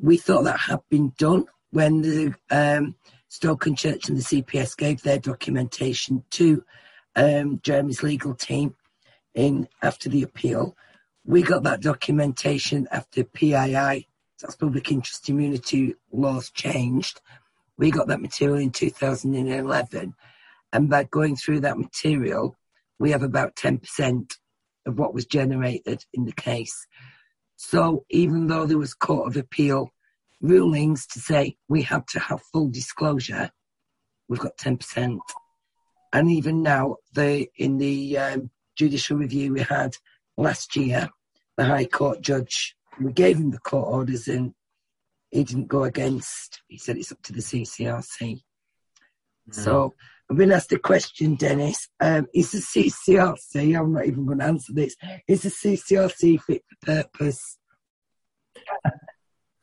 [SPEAKER 4] We thought that had been done when the um, Stoke and Church and the CPS gave their documentation to um, Jeremy's legal team in after the appeal. We got that documentation after PII, that's public interest immunity laws changed. We got that material in 2011 and by going through that material, we have about 10% of what was generated in the case. So even though there was Court of Appeal rulings to say we had to have full disclosure, we've got 10%. And even now, the in the um, judicial review we had last year, the High Court judge, we gave him the court orders and he didn't go against, he said it's up to the CCRC. Mm. So I've been asked a question, Dennis. Um, is the CCRC, I'm not even going to answer this, is the CCRC fit for purpose?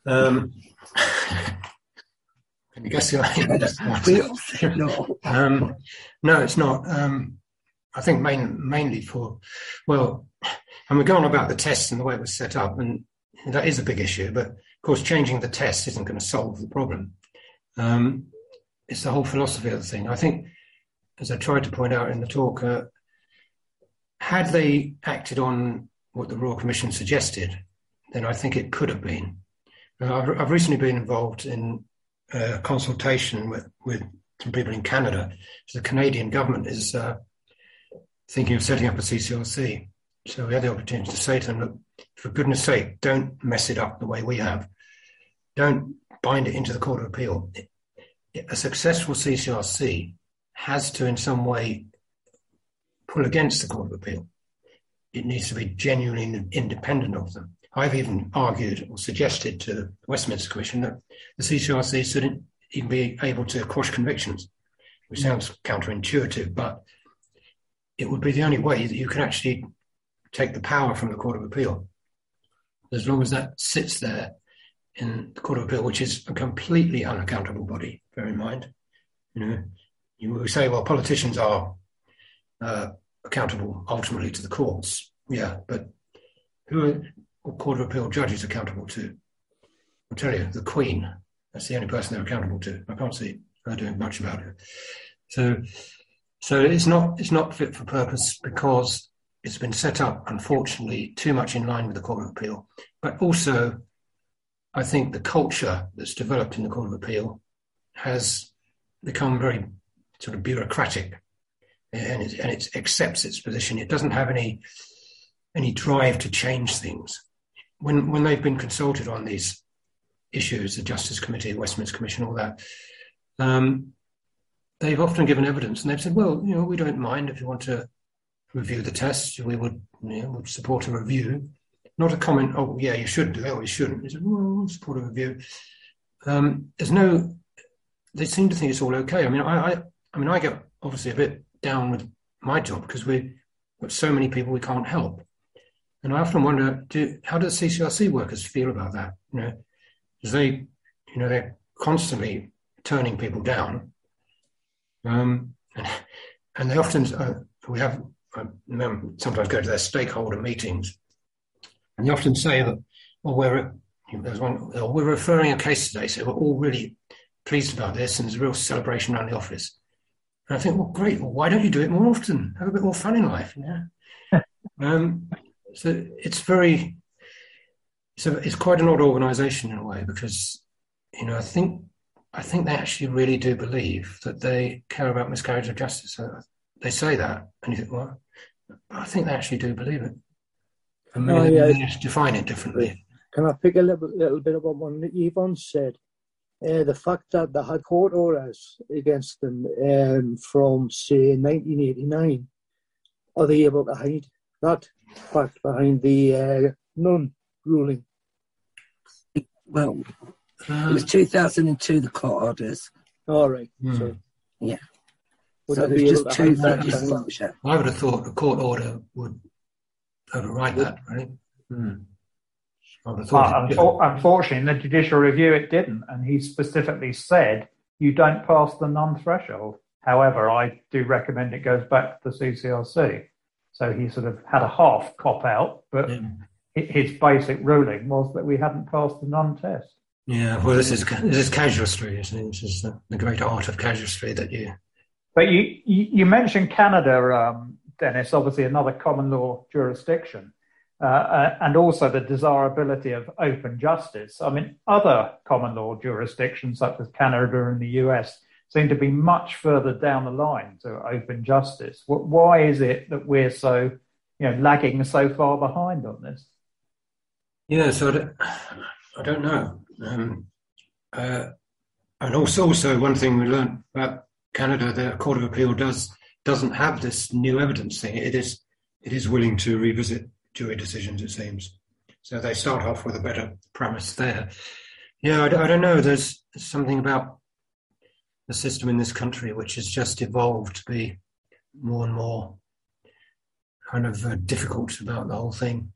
[SPEAKER 3] Um, can you guess the no. Um, no, it's not. Um, I think main, mainly for, well, and we're on about the tests and the way it was set up, and that is a big issue. But of course, changing the test isn't going to solve the problem. Um, it's the whole philosophy of the thing. I think as I tried to point out in the talk, uh, had they acted on what the Royal Commission suggested, then I think it could have been. Uh, I've, I've, recently been involved in a consultation with, with some people in Canada. So the Canadian government is uh, thinking of setting up a CCRC. So we had the opportunity to say to them, look, for goodness sake, don't mess it up the way we have. Don't bind it into the Court of Appeal. A successful CCRC has to, in some way, pull against the Court of Appeal. It needs to be genuinely independent of them. I've even argued or suggested to the Westminster Commission that the CCRC shouldn't even be able to quash convictions, which sounds counterintuitive, but it would be the only way that you can actually take the power from the Court of Appeal. As long as that sits there in the Court of Appeal, which is a completely unaccountable body, bear in mind. You know, you say, well, politicians are uh, accountable ultimately to the courts. Yeah, but who are Court of Appeal judges accountable to? I'll tell you, the Queen. That's the only person they're accountable to. I can't see her doing much about it. So, so it's not it's not fit for purpose because it's been set up, unfortunately, too much in line with the Court of Appeal. But also, I think the culture that's developed in the Court of Appeal has become very sort of bureaucratic and it, and it accepts its position. It doesn't have any any drive to change things. When when they've been consulted on these issues, the Justice Committee, Westminster Commission, all that, um, they've often given evidence and they've said, well, you know, we don't mind if you want to review the tests, we would, you know, would support a review. Not a comment, oh, yeah, you should do it or you shouldn't. Said, well, support a review. Um, there's no, they seem to think it's all okay. I mean, I, I, I mean, I get obviously a bit down with my job because we've got so many people we can't help. And I often wonder, do, how do CCRC workers feel about that? You know, because they, you know, they're constantly turning people down. Um, and, and they often, uh, we have, I sometimes go to their stakeholder meetings, and they often say that, well, we're, there's one, we're referring a case today, so we're all really pleased about this, and there's a real celebration around the office. And I think, well, great. Well, why don't you do it more often? Have a bit more fun in life. Yeah. um, so it's very, so it's quite an odd organisation in a way because, you know, I think I think they actually really do believe that they care about miscarriage of justice. So they say that, and you think, well, I think they actually do believe it. And maybe oh, yeah. they just define it differently.
[SPEAKER 5] Can I pick a little, little bit about what Yvonne said? uh, the fact that they had court orders against them um, from, say, 1989, are they able to hide that fact behind the uh, Nunn ruling?
[SPEAKER 4] Well, it was 2002, the court orders.
[SPEAKER 5] All right.
[SPEAKER 3] Mm.
[SPEAKER 5] So,
[SPEAKER 4] yeah. Would so there's just two disclosure.
[SPEAKER 3] I would have thought a court order would override that, right? Mm.
[SPEAKER 2] Uh, unfortunately, in the judicial review, it didn't, and he specifically said you don't pass the Nunn threshold. However, I do recommend it goes back to the CCRC. So he sort of had a half cop out, but yeah. his basic ruling was that we hadn't passed the Nunn test.
[SPEAKER 3] Yeah, well, this is this is casuistry, isn't it? This is the, the great art of casuistry that you.
[SPEAKER 2] But you you, mentioned Canada, um, Dennis. Obviously, another common law jurisdiction. Uh, uh, and also the desirability of open justice. I mean, other common law jurisdictions such as Canada and the US seem to be much further down the line to open justice. Why is it that we're so, you know, lagging so far behind on this?
[SPEAKER 3] Yeah, so I don't, I don't know. Um, uh, and also, also one thing we learned about Canada, the Court of Appeal does doesn't have this new evidence thing. It is it is willing to revisit jury decisions, it seems. So they start off with a better premise there. Yeah, I, I don't know. There's something about the system in this country which has just evolved to be more and more kind of uh, difficult about the whole thing.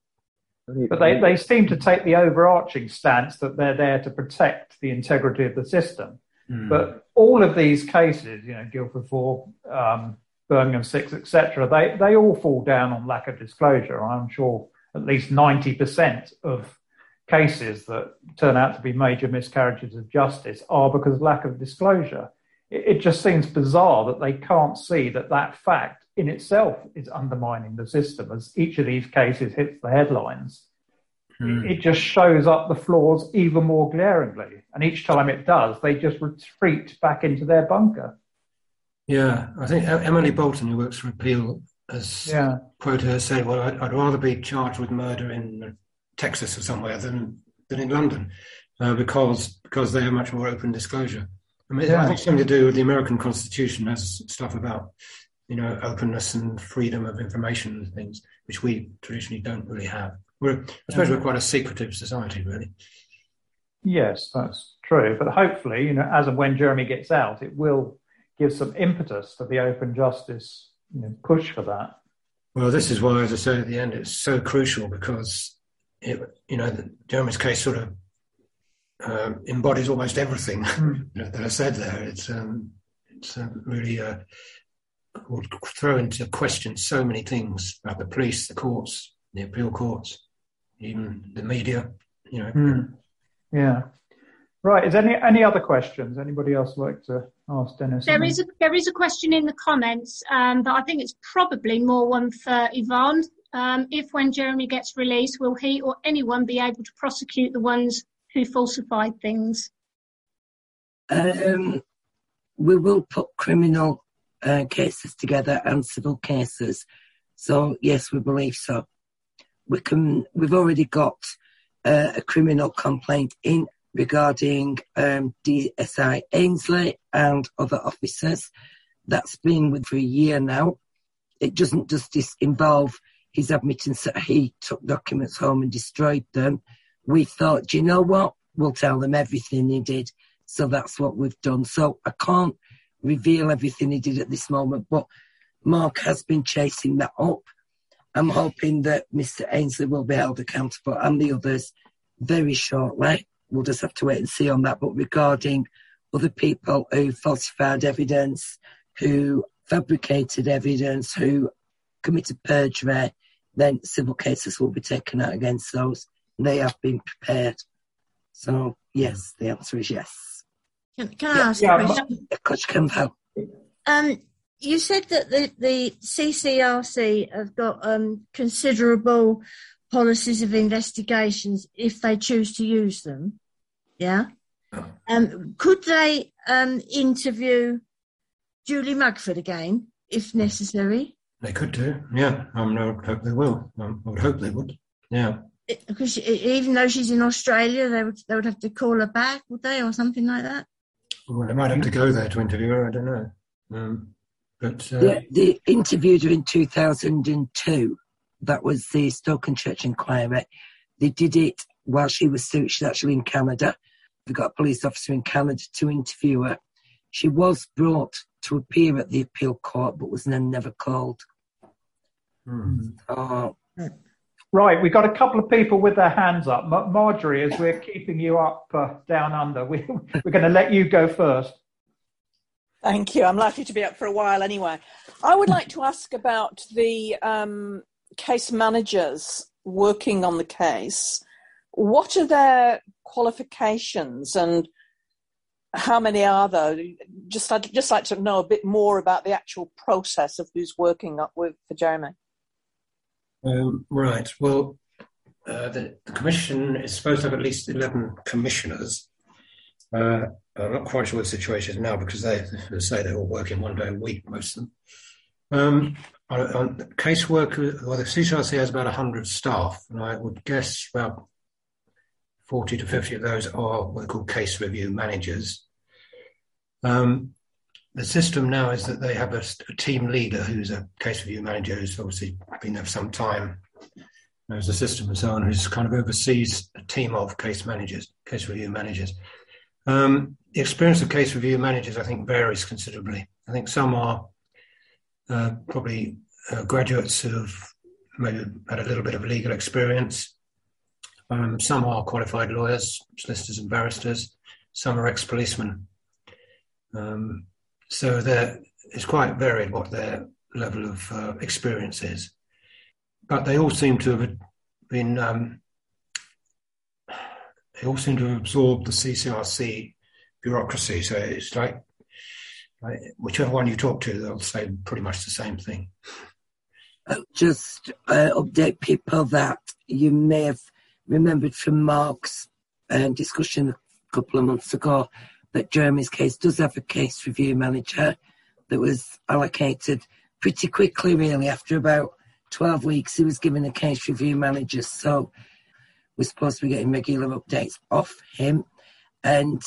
[SPEAKER 2] But they, they seem to take the overarching stance that they're there to protect the integrity of the system. Mm. But all of these cases, you know, Guildford 4, um, Birmingham Six, etc., they, they all fall down on lack of disclosure. I'm sure at least 90% of cases that turn out to be major miscarriages of justice are because of lack of disclosure. It, it just seems bizarre that they can't see that that fact in itself is undermining the system as each of these cases hits the headlines. Hmm. It just shows up the flaws even more glaringly. And each time it does, they just retreat back into their bunker.
[SPEAKER 3] Yeah, I think Emily Bolton, who works for Appeal, has
[SPEAKER 2] Yeah.
[SPEAKER 3] quota has said, well, I'd, I'd rather be charged with murder in Texas or somewhere than than in London, uh, because because they have much more open disclosure. I mean,
[SPEAKER 2] Yeah.
[SPEAKER 3] I think something to do with the American Constitution has stuff about you know openness and freedom of information and things, which we traditionally don't really have. We're, I suppose we're quite a secretive society, really.
[SPEAKER 2] Yes, that's true. But hopefully, you know, as and when Jeremy gets out, it will give some impetus to the open justice you know, push for that.
[SPEAKER 3] Well, this is why, as I say at the end, it's so crucial because it, you know, the Jeremy's case sort of um, embodies almost everything
[SPEAKER 2] Mm.
[SPEAKER 3] that I said there. It's um, it's uh, really uh, would throw into question so many things about the police, the courts, the appeal courts, even the media. You know,
[SPEAKER 2] Mm. Yeah. Right. Is any any other questions? Anybody else like to ask Dennis?
[SPEAKER 6] There is a there is a question in the comments, um, but I think it's probably more one for Yvonne. Um, if when Jeremy gets released, will he or anyone be able to prosecute the ones who falsified things?
[SPEAKER 4] Um, we will put criminal uh, cases together and civil cases. So yes, we believe so. We can. We've already got uh, a criminal complaint in regarding um, DSI Ainsley and other officers. That's been with for a year now. It doesn't just involve his admittance that he took documents home and destroyed them. We thought, do you know what? We'll tell them everything he did. So that's what we've done. So I can't reveal everything he did at this moment, but Mark has been chasing that up. I'm hoping that Mr. Ainsley will be held accountable and the others very shortly. We'll just have to wait and see on that. But regarding other people who falsified evidence, who fabricated evidence, who committed perjury, then civil cases will be taken out against those. They have been prepared. So, yes, the answer is yes.
[SPEAKER 7] Can, can I
[SPEAKER 4] Yeah,
[SPEAKER 7] ask
[SPEAKER 2] yeah,
[SPEAKER 7] a question?
[SPEAKER 4] Coach Campbell.
[SPEAKER 7] Um, you said that the, the CCRC have got um, considerable policies of investigations if they choose to use them. Yeah. Um, could they um, interview Julie Mugford again if necessary?
[SPEAKER 3] they could do. Yeah, um, I would hope they will. Um, I would hope they would. Yeah.
[SPEAKER 7] Because she, even though she's in Australia, they would they would have to call her back, would they, or something like that?
[SPEAKER 3] Well, they might have to go there to interview her. I don't know. Um, but uh,
[SPEAKER 4] They, they interviewed her in 2002. That was the Stoke-on-Church inquiry. They did it while she was still, she's actually in Canada. They got a police officer in Canada to interview her. She was brought to appear at the appeal court, but was then never called. Oh,
[SPEAKER 2] Right, we've got a couple of people with their hands up. Ma- Marjorie, as we're keeping you up uh, down under, we, we're going to let you go first.
[SPEAKER 8] Thank you. I'm likely to be up for a while anyway. I would like to ask about the um, case managers working on the case. What are their qualifications and how many are there? Just I'd just like to know a bit more about the actual process of who's working up with for Jeremy.
[SPEAKER 3] Um, right. Well, uh, the, the commission is supposed to have at least 11 commissioners. Uh, I'm not quite sure what the situation is now because they, they say they're all working one day a week, most of them. Um, on, on casework, well, the CCRC has about 100 staff, and I would guess about 40 to 50 of those are what are called case review managers. Um, the system now is that they have a, a, team leader who's a case review manager who's obviously been there for some time, knows the system and so on, who's kind of oversees a team of case managers, case review managers. Um, the experience of case review managers, I think, varies considerably. I think some are uh, probably uh, graduates who have maybe had a little bit of legal experience. Um, some are qualified lawyers, solicitors and barristers. Some are ex-policemen. Um, so it's quite varied what their level of uh, experience is. But they all seem to have been, um, they all seem to have absorbed the CCRC bureaucracy. So it's like, like whichever one you talk to, they'll say pretty much the same thing.
[SPEAKER 4] Just uh, update people that you may have remembered from Mark's uh, discussion a couple of months ago that Jeremy's case does have a case review manager that was allocated pretty quickly, really. After about 12 weeks, he was given a case review manager. So we're supposed to be getting regular updates off him. And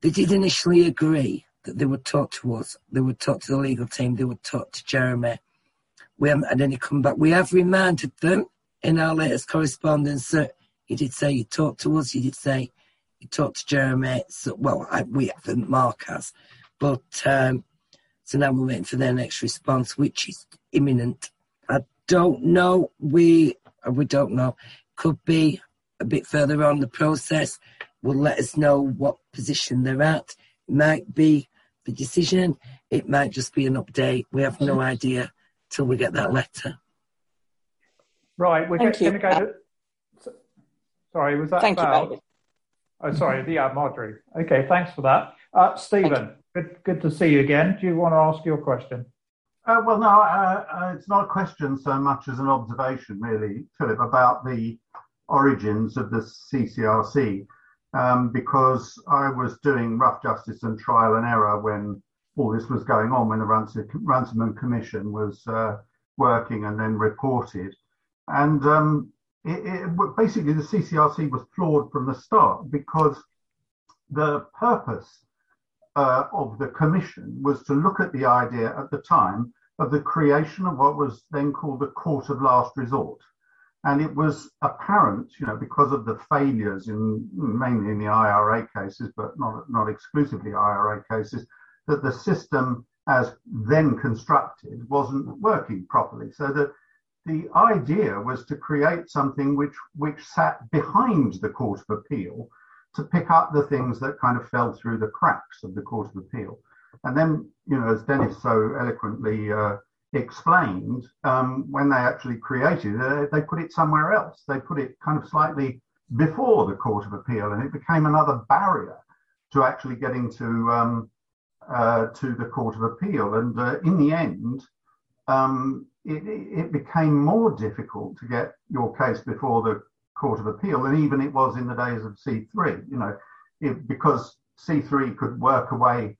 [SPEAKER 4] they did initially agree that they would talk to us, they would talk to the legal team, they would talk to Jeremy. We haven't had any comeback. We have reminded them in our latest correspondence that he did say he talked to us, he did say he talked to Jeremy. So, well, I, we haven't, Mark has. But um, so now we're waiting for their next response, which is imminent. I don't know. We we don't know. Could be a bit further on the process. Will let us know what position they're at. It might be the decision. It might just be an update. We have no idea till we get that letter.
[SPEAKER 2] Right, we're going to go to. Sorry, was that
[SPEAKER 8] Thank
[SPEAKER 2] Val?
[SPEAKER 8] you,
[SPEAKER 2] Oh, sorry, yeah, Marjorie. Okay, thanks for that. Uh, Stephen, good, good to see you again. Do you want to ask your question?
[SPEAKER 9] Uh, well, no, uh, uh, it's not a question so much as an observation, really, Philip, about the origins of the CCRC, um, because I was doing rough justice and trial and error when all this was going on, when the Ransom, Runciman Commission was uh, working and then reported. And um, it, it, basically, the CCRC was flawed from the start because the purpose uh, of the commission was to look at the idea at the time of the creation of what was then called the court of last resort. And it was apparent, you know, because of the failures in mainly in the IRA cases, but not, not exclusively IRA cases, that the system as then constructed wasn't working properly. So that the idea was to create something which which sat behind the Court of Appeal to pick up the things that kind of fell through the cracks of the Court of Appeal. And then, you know, as Dennis so eloquently uh, explained, um, when they actually created it, they put it somewhere else. They put it kind of slightly before the Court of Appeal, and it became another barrier to actually getting to um, uh, to the Court of Appeal. And uh, in the end, um, it, it, became more difficult to get your case before the Court of Appeal than even it was in the days of C3. You know, it, because C3 could work away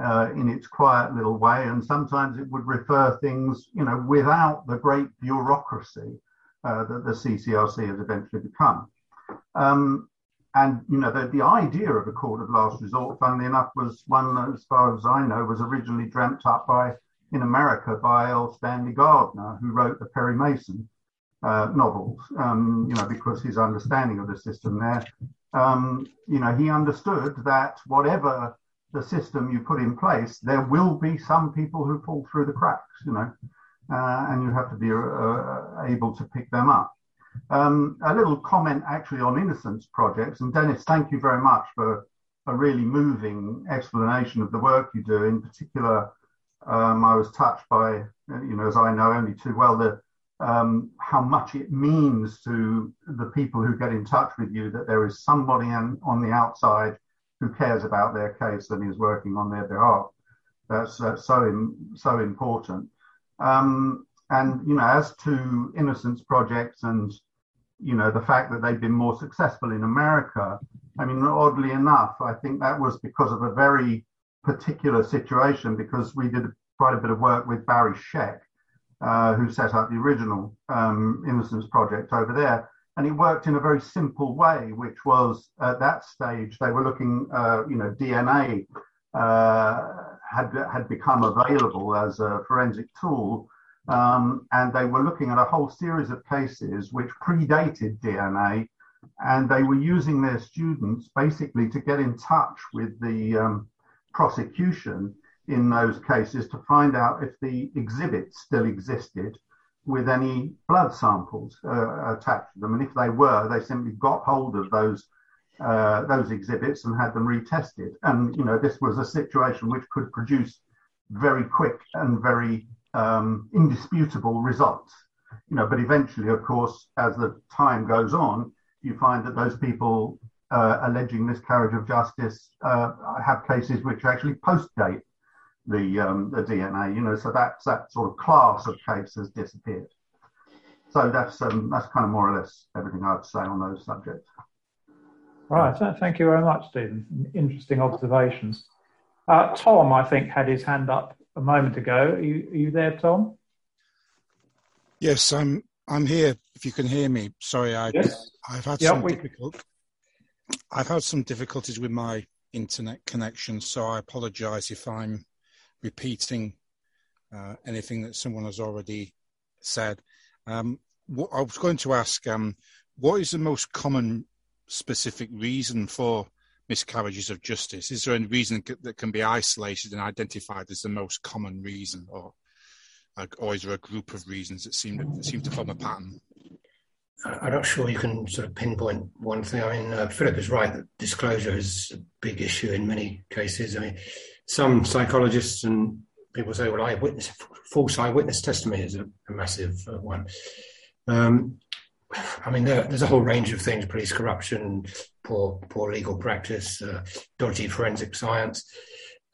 [SPEAKER 9] uh, in its quiet little way, and sometimes it would refer things, you know, without the great bureaucracy uh, that the CCRC has eventually become. Um, and you know, the, the idea of a court of last resort, funnily enough, was one, that, as far as I know, was originally dreamt up by in America by Erle Stanley Gardner, who wrote the Perry Mason uh, novels, um, you know, because his understanding of the system there, um, you know, he understood that whatever the system you put in place, there will be some people who fall through the cracks, you know, uh, and you have to be uh, able to pick them up. Um, a little comment actually on innocence projects, and Dennis, thank you very much for a really moving explanation of the work you do, in particular um, I was touched by, you know, as I know only too well, the um, how much it means to the people who get in touch with you that there is somebody on, on the outside who cares about their case and is working on their behalf. That's, so so important. Um, and you know, as to innocence projects and you know the fact that they've been more successful in America, I mean, oddly enough, I think that was because of a very particular situation because we did quite a bit of work with Barry Scheck, uh, who set up the original um, Innocence Project over there. And it worked in a very simple way, which was at that stage they were looking, uh, you know, DNA uh, had had become available as a forensic tool, um, and they were looking at a whole series of cases which predated DNA, and they were using their students basically to get in touch with the um, prosecution in those cases to find out if the exhibits still existed with any blood samples uh, attached to them. And if they were, they simply got hold of those uh, those exhibits and had them retested. And you know, this was a situation which could produce very quick and very um, indisputable results. You know, but eventually, of course, as the time goes on, you find that those people uh, alleging miscarriage of justice uh, have cases which actually post-date the um, the DNA. You know, so that that sort of class of case has disappeared. So that's um, that's kind of more or less everything I would say on those subjects.
[SPEAKER 2] Right. Thank you very much, Stephen. Interesting observations. Uh, Tom, I think, had his hand up a moment ago. Are you, are you there, Tom?
[SPEAKER 10] Yes, I'm. I'm here. If you can hear me, sorry, I,
[SPEAKER 2] yes.
[SPEAKER 10] I've had
[SPEAKER 2] yeah,
[SPEAKER 10] some
[SPEAKER 2] we...
[SPEAKER 10] difficult. I've had some difficulties with my internet connection, so I apologise if I'm repeating uh, anything that someone has already said. Um, what, I was going to ask, um, what is the most common specific reason for miscarriages of justice? Is there any reason that can be isolated and identified as the most common reason, or or is there a group of reasons that seem that seem to form a pattern?
[SPEAKER 3] I'm not sure you can sort of pinpoint one thing. I mean, uh, Philip is right that disclosure is a big issue in many cases. I mean, some psychologists and people say, well, eyewitness, false eyewitness testimony is a, a massive uh, one. Um, I mean, there, there's a whole range of things: police corruption, poor poor legal practice, uh, dodgy forensic science.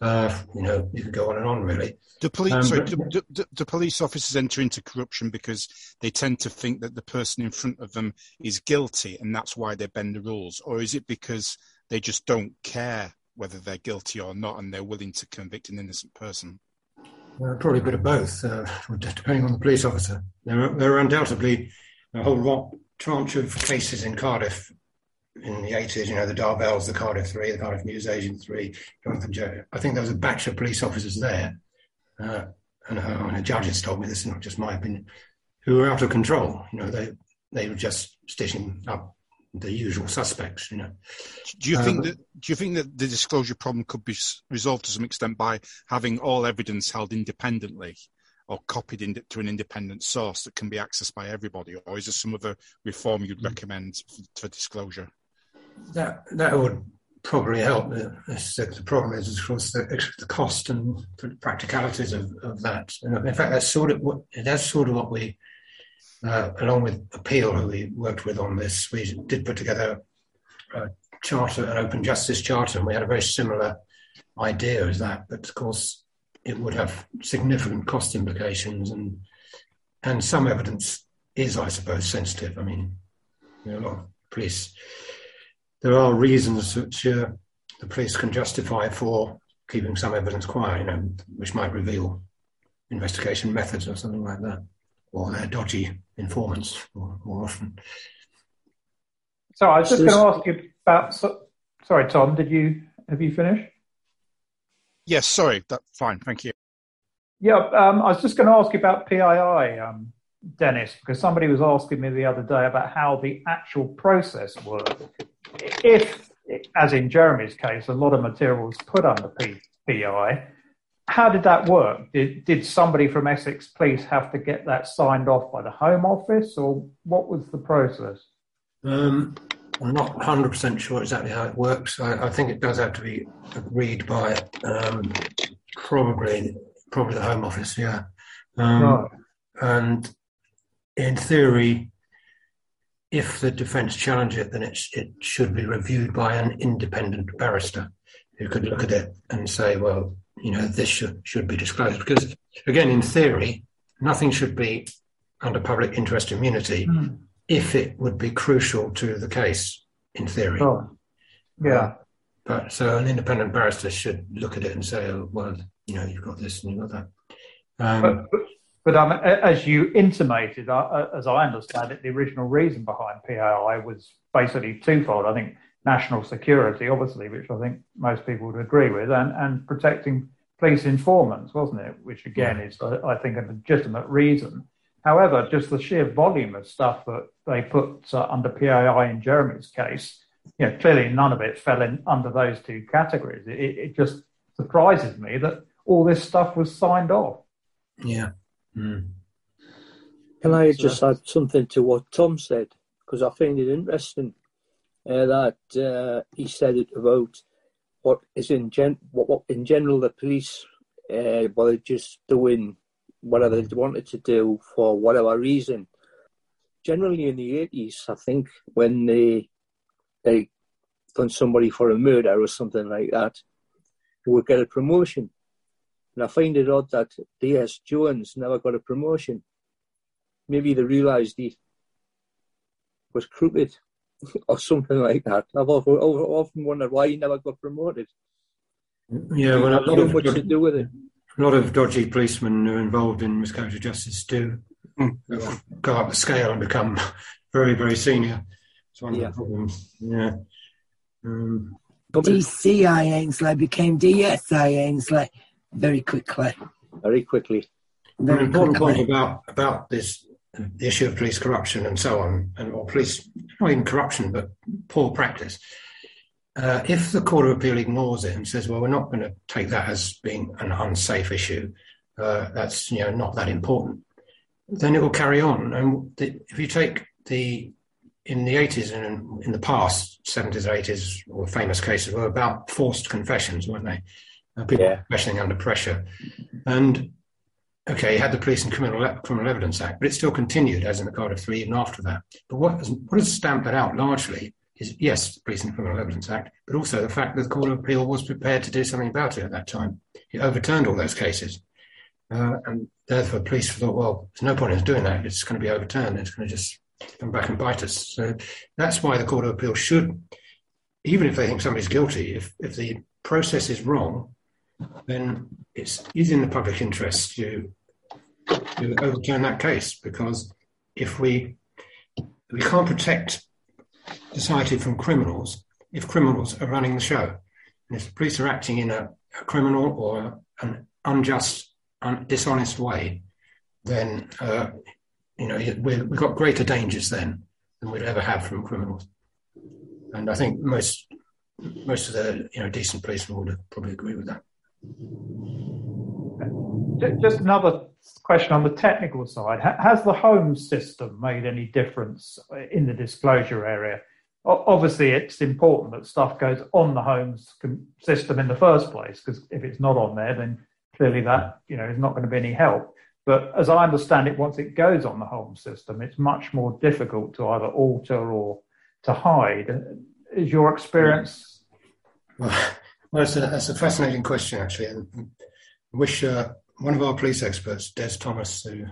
[SPEAKER 3] Uh, you know, you could go on and on, really.
[SPEAKER 10] Do police,
[SPEAKER 3] Um,
[SPEAKER 10] sorry,
[SPEAKER 3] but-
[SPEAKER 10] do, do, do police officers enter into corruption because they tend to think that the person in front of them is guilty and that's why they bend the rules? Or is it because they just don't care whether they're guilty or not and they're willing to convict an innocent person?
[SPEAKER 3] Uh, probably a bit of both, uh, depending on the police officer. There are, there are undoubtedly a whole lot, tranche of cases in Cardiff in the 80s, you know, the Darvells, the Cardiff Three, the Cardiff News Agent Three, Jonathan Joe. I think there was a batch of police officers there, uh, and, uh, and the judges told me this is not just my opinion, who were out of control. You know, they they were just stitching up the usual suspects. You know,
[SPEAKER 10] Do you
[SPEAKER 3] Uh,
[SPEAKER 10] think that do you think that the disclosure problem could be resolved to some extent by having all evidence held independently or copied in, to an independent source that can be accessed by everybody, or is there some other reform you'd recommend for, for disclosure?
[SPEAKER 3] that that would probably help. The, the problem is, of course, the, the cost and practicalities of, of that. And in fact, that's sort of what that's sort of what we, uh, along with Appeal, who we worked with on this, we did put together a charter, an open justice charter, and we had a very similar idea as that. But of course, it would have significant cost implications, and and some evidence is, I suppose, sensitive. I mean, you know, a lot of police there are reasons which uh, the police can justify for keeping some evidence quiet, you know, which might reveal investigation methods or something like that, or their dodgy informants more, more often.
[SPEAKER 2] So I was just
[SPEAKER 5] So
[SPEAKER 2] going to ask you about. So, sorry, Tom. Did you have you finished?
[SPEAKER 10] Yes, sorry, that fine, thank you.
[SPEAKER 2] Yeah, um, I was just going to ask you about PII, um, Dennis, because somebody was asking me the other day about how the actual process worked. If, as in Jeremy's case, a lot of material was put under P- PI, how did that work? Did, did somebody from Essex Police have to get that signed off by the Home Office, or what was the process?
[SPEAKER 3] Um, I'm not 100% sure exactly how it works. I, I think it does have to be agreed by um, probably probably the Home Office, yeah. Um,
[SPEAKER 2] Right.
[SPEAKER 3] And in theory, if the defence challenge it, then it, it should be reviewed by an independent barrister who could look at it and say, well, you know, this should, should be disclosed. Because, again, in theory, nothing should be under public interest immunity if it would be crucial to the case, in theory.
[SPEAKER 2] Right. Yeah.
[SPEAKER 3] But so an independent barrister should look at it and say, oh, well, you know, you've got this and you've got that. Um,
[SPEAKER 2] But, but, but um, as you intimated, uh, uh, as I understand it, the original reason behind PII was basically twofold. I think national security, obviously, which I think most people would agree with, and, and protecting police informants, wasn't it? Which again is, uh, I think, a legitimate reason. However, just the sheer volume of stuff that they put uh, under PII in Jeremy's case, you know, clearly none of it fell in under those two categories. It, it it just surprises me that all this stuff was signed off.
[SPEAKER 3] yeah. Mm.
[SPEAKER 5] Can I
[SPEAKER 2] So-
[SPEAKER 5] just add something to what Tom said? Because I find it interesting uh, that uh, he said it about what is in gen what, what in general the police uh, were just doing whatever they wanted to do for whatever reason. Generally, in the eighties, I think when they they done somebody for a murder or something like that, they would get a promotion. And I find it odd that D.S. Jones never got a promotion maybe they realised he was crooked or something like that. I've often, often wondered why he never got promoted.
[SPEAKER 3] Yeah, well, a lot of
[SPEAKER 5] much to do with it.
[SPEAKER 3] a lot of dodgy policemen who are involved in miscarriage of justice do mm. go up the scale and become very, very senior. It's one of the problems. Yeah. Um,
[SPEAKER 4] DCI Ainsley became DSI Ainsley very quickly.
[SPEAKER 11] Very quickly.
[SPEAKER 3] Very An important quickly. point about about this the issue of police corruption and so on, and or police not even corruption but poor practice. Uh, if the Court of Appeal ignores it and says, "Well, we're not going to take that as being an unsafe issue," uh, that's you know not that important, then it will carry on. And the, if you take the in the 80s and in the past, 70s or 80s, or famous cases were about forced confessions, weren't they? Uh, people yeah. confessing under pressure. And okay, you had the Police and Criminal, Criminal Evidence Act, but it still continued, as in the Cardiff Three, even after that. But what has, what has stamped that out largely is, yes, the Police and Criminal Evidence Act, but also the fact that the Court of Appeal was prepared to do something about it at that time. It overturned all those cases. Uh, and therefore, police thought, well, there's no point in doing that. It's going to be overturned. It's going to just come back and bite us. So that's why the Court of Appeal should, even if they think somebody's guilty, if, if the process is wrong, then it's in the public interest to, to overturn that case because if we we can't protect society from criminals if criminals are running the show. And if the police are acting in a, a criminal or an unjust, un, dishonest way, then uh, you know, we've got greater dangers then than we'd ever have from criminals. And I think most most of the you know decent policemen would probably agree with that.
[SPEAKER 2] Uh, just another question on the technical side: Has the Holmes system made any difference uh, in the disclosure area? Obviously, it's important that stuff goes on the Holmes system in the first place, because if it's not on there, then clearly that you know is not going to be any help. But as I understand it, once it goes on the Holmes system, it's much more difficult to either alter or to hide. Is your experience?
[SPEAKER 3] Well that's, a, that's a fascinating question, actually. I wish uh, one of our police experts, Des Thomas, who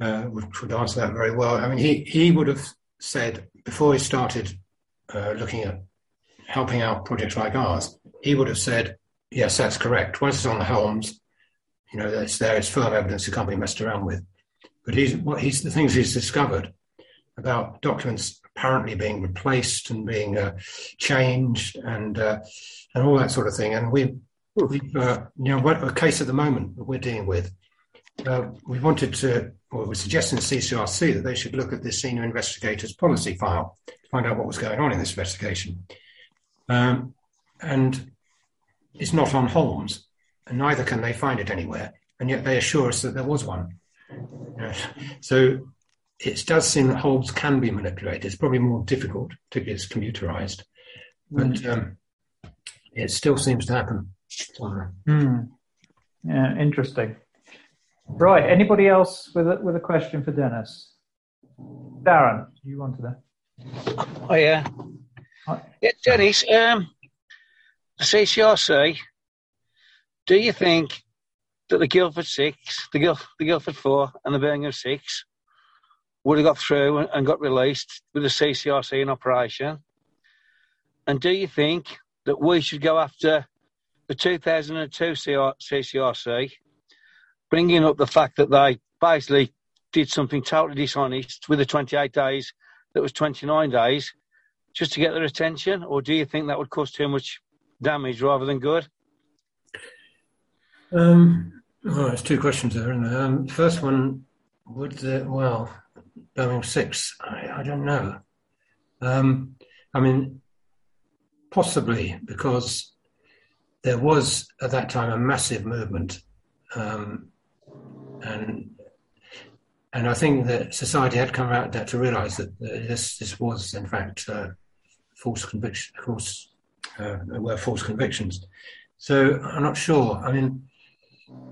[SPEAKER 3] uh, would, would, answer that very well. I mean, he, he would have said before he started uh, looking at helping out projects like ours, he would have said, yes, that's correct. Once it's on the Holmes, you know, it's there, it's firm evidence it can't be messed around with. But he's what he's the things he's discovered about documents apparently being replaced and being uh, changed and uh, and all that sort of thing. And we, we've uh, you know, what a case at the moment that we're dealing with. Uh, we wanted to, or we're suggesting to CCRC that they should look at the senior investigator's policy file to find out what was going on in this investigation. Um, and it's not on Holmes and neither can they find it anywhere. And yet they assure us that there was one. so it does seem that Holmes can be manipulated. It's probably more difficult, particularly as computerized, but mm. um, it still seems to happen.
[SPEAKER 2] Mm. Yeah, interesting. Right. Anybody else with a, with a question for Dennis? Darren, you wanted to?
[SPEAKER 11] Oh yeah. Yeah, Dennis. Um, the CCRC do you think that the Guildford Six, the, Guil- the Guildford Four, and the Birmingham Six would have got through and, got released with the CCRC in operation? And do you think that we should go after the 2002 CCRC, bringing up the fact that they basically did something totally dishonest with the 28 days that was 29 days just to get their attention? Or do you think that would cause too much damage rather than good?
[SPEAKER 3] Um, well, there's two questions there. Um, first one, would the, well, Birmingham six? I, I don't know. Um, I mean, possibly because there was at that time a massive movement, um, and and I think that society had come out to realise that this this was in fact uh, false conviction, false uh, were false convictions. So I'm not sure. I mean,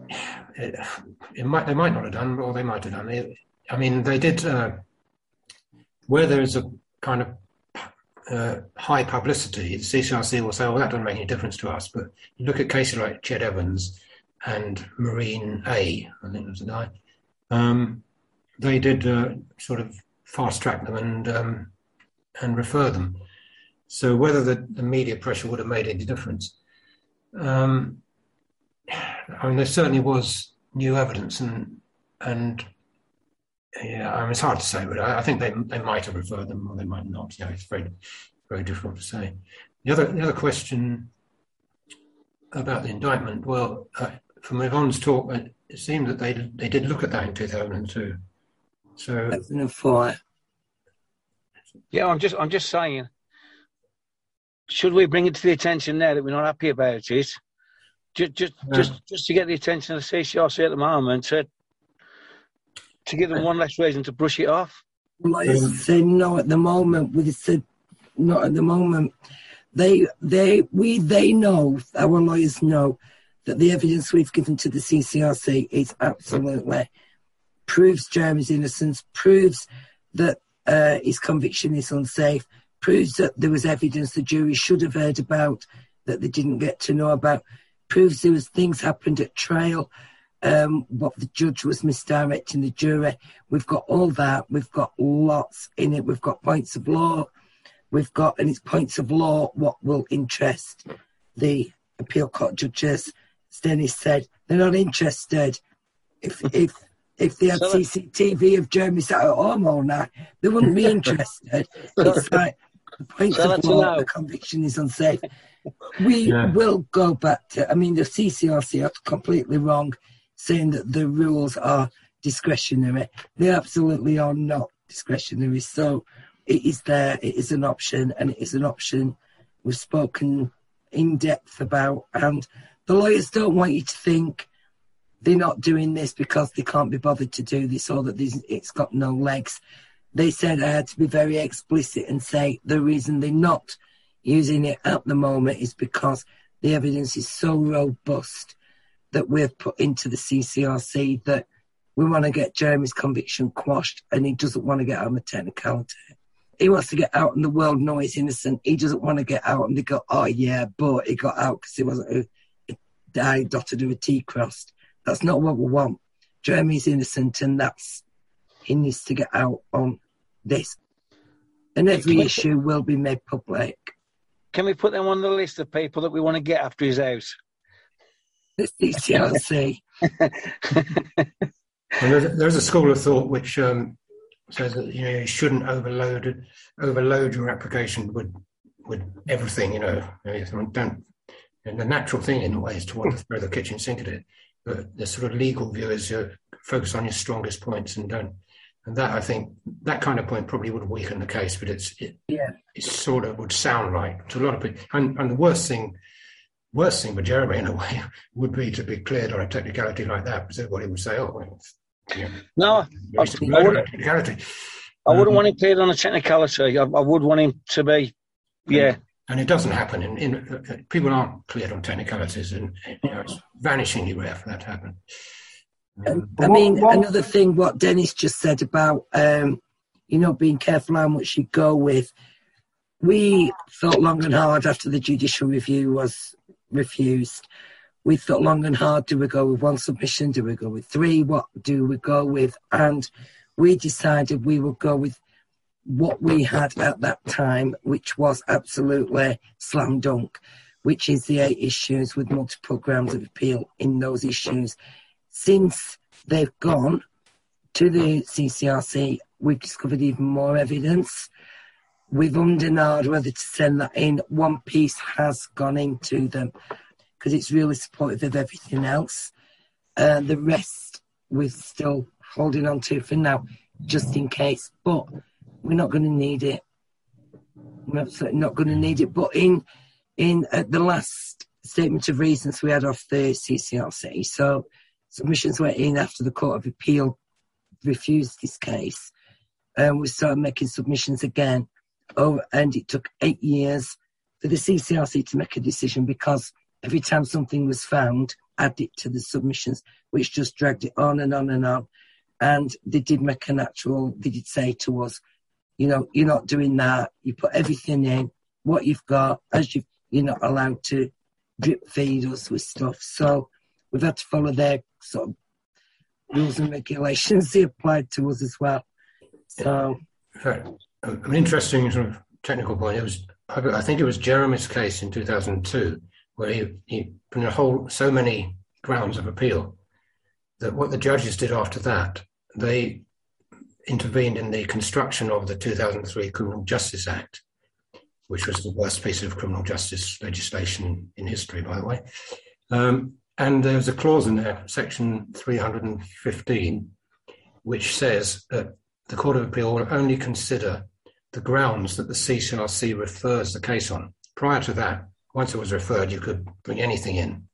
[SPEAKER 3] it, it, might they might not have done, or they might have done. It, I mean, they did uh, where there is a kind of uh, high publicity. The CCRC will say, "Well, that doesn't make any difference to us." But you look at cases like Ched Evans and Marine A, I think it was the guy. Um, they did uh, sort of fast track them and um, and refer them. So whether the, the media pressure would have made any difference, um, I mean, there certainly was new evidence, and and yeah, I mean, it's hard to say, but I, I, think they they might have referred them or they might not. You know, it's very very difficult to say. The other the other question about the indictment, well, uh, from Yvonne's talk, it seemed that they they did look at that in 2002. So
[SPEAKER 4] 2004.
[SPEAKER 11] Yeah, I'm just I'm just saying. Should we bring it to the attention now that we're not happy about it? Just just yeah. just just to get the attention of the CCRC at the moment to to give them one less reason to brush it off.
[SPEAKER 4] Like I said, no, at the moment we said not at the moment. They they we they know our lawyers know that the evidence we've given to the CCRC is absolutely proves Jeremy's innocence, proves that uh, his conviction is unsafe, proves that there was evidence the jury should have heard about that they didn't get to know about, proves there was things happened at trial, um, what the judge was misdirecting the jury. We've got all that. We've got lots in it. We've got points of law. We've got, and it's points of law what will interest the appeal court judges. Dennis said they're not interested. If if if they had CCTV of Jeremy sat at home all night, they wouldn't be interested. it's like the point so of law, the conviction is unsafe. We yeah. will go back to. I mean, the CCRC are completely wrong, saying that the rules are discretionary. They absolutely are not discretionary. So it is there. It is an option, and it is an option we've spoken in depth about, and the lawyers don't want you to think they're not doing this because they can't be bothered to do this or that it's got no legs. They said I had to be very explicit and say the reason they're not using it at the moment is because the evidence is so robust that we've put into the CCRC that we want to get Jeremy's conviction quashed and he doesn't want to get out on of technicality. He wants to get out in the world know he's innocent. He doesn't want to get out and they go, oh yeah, but he got out because he wasn't I dotted with a T crossed. That's not what we want. Jeremy's innocent, and that's he needs to get out on this. And every issue will be made public.
[SPEAKER 11] Can we put them on the list of people that we want to get after his house?
[SPEAKER 4] The CCRC.
[SPEAKER 3] there's, there's, a school of thought which um, says that you know you shouldn't overload overload your application with with everything. You know, don't and the natural thing in a way is to want to throw the kitchen sink at it. But the sort of legal view is you focus on your strongest points and don't. And that I think that kind of point probably would weaken the case, but it's it,
[SPEAKER 4] yeah.
[SPEAKER 3] it sort of would sound right to a lot of people. And, and the worst thing, worst thing for Jeremy in a way would be to be cleared on a technicality like that, because everybody would say, "Oh, well,
[SPEAKER 11] you no, I, I, wouldn't, technicality." I wouldn't um, want him cleared on a technicality. I, I would want him to be, yeah,
[SPEAKER 3] and it doesn't happen. In, in uh, people aren't cleared on technicalities, and you know, it's vanishingly rare for that to happen.
[SPEAKER 4] Um, I mean, what, another thing, what Dennis just said about um, you know being careful how much you go with. We thought long and hard after the judicial review was refused. We thought long and hard: do we go with one submission? Do we go with three? What do we go with? And we decided we would go with what we had at that time, which was absolutely slam dunk, which is the eight issues with multiple grounds of appeal in those issues. Since they've gone to the CCRC, we've discovered even more evidence. We've undernard whether to send that in. One piece has gone into them because it's really supportive of everything else. Uh, the rest we're still holding on to for now, just in case. But we're not going to need it. We're absolutely not going to need it. But in in the last statement of reasons we had off the CCRC, so submissions went in after the Court of Appeal refused this case, and we started making submissions again. Oh, and it took eight years for the CCRC to make a decision because every time something was found, add it to the submissions, which just dragged it on and on and on. And they did make an actual, they did say to us, you know, you're not doing that. You put everything in what you've got as you you're not allowed to drip feed us with stuff. So we've had to follow their sort of rules and regulations they applied to us as well. So,
[SPEAKER 3] an interesting sort of technical point. It was, I think, it was Jeremy's case in 2002 where he, he put in a whole so many grounds of appeal. That what the judges did after that, they intervened in the construction of the 2003 Criminal Justice Act, which was the worst piece of criminal justice legislation in history, by the way. Um, and there's a clause in there, section 315, which says that the Court of Appeal will only consider the grounds that the CCRC refers the case on. Prior to that, once it was referred, you could bring anything in.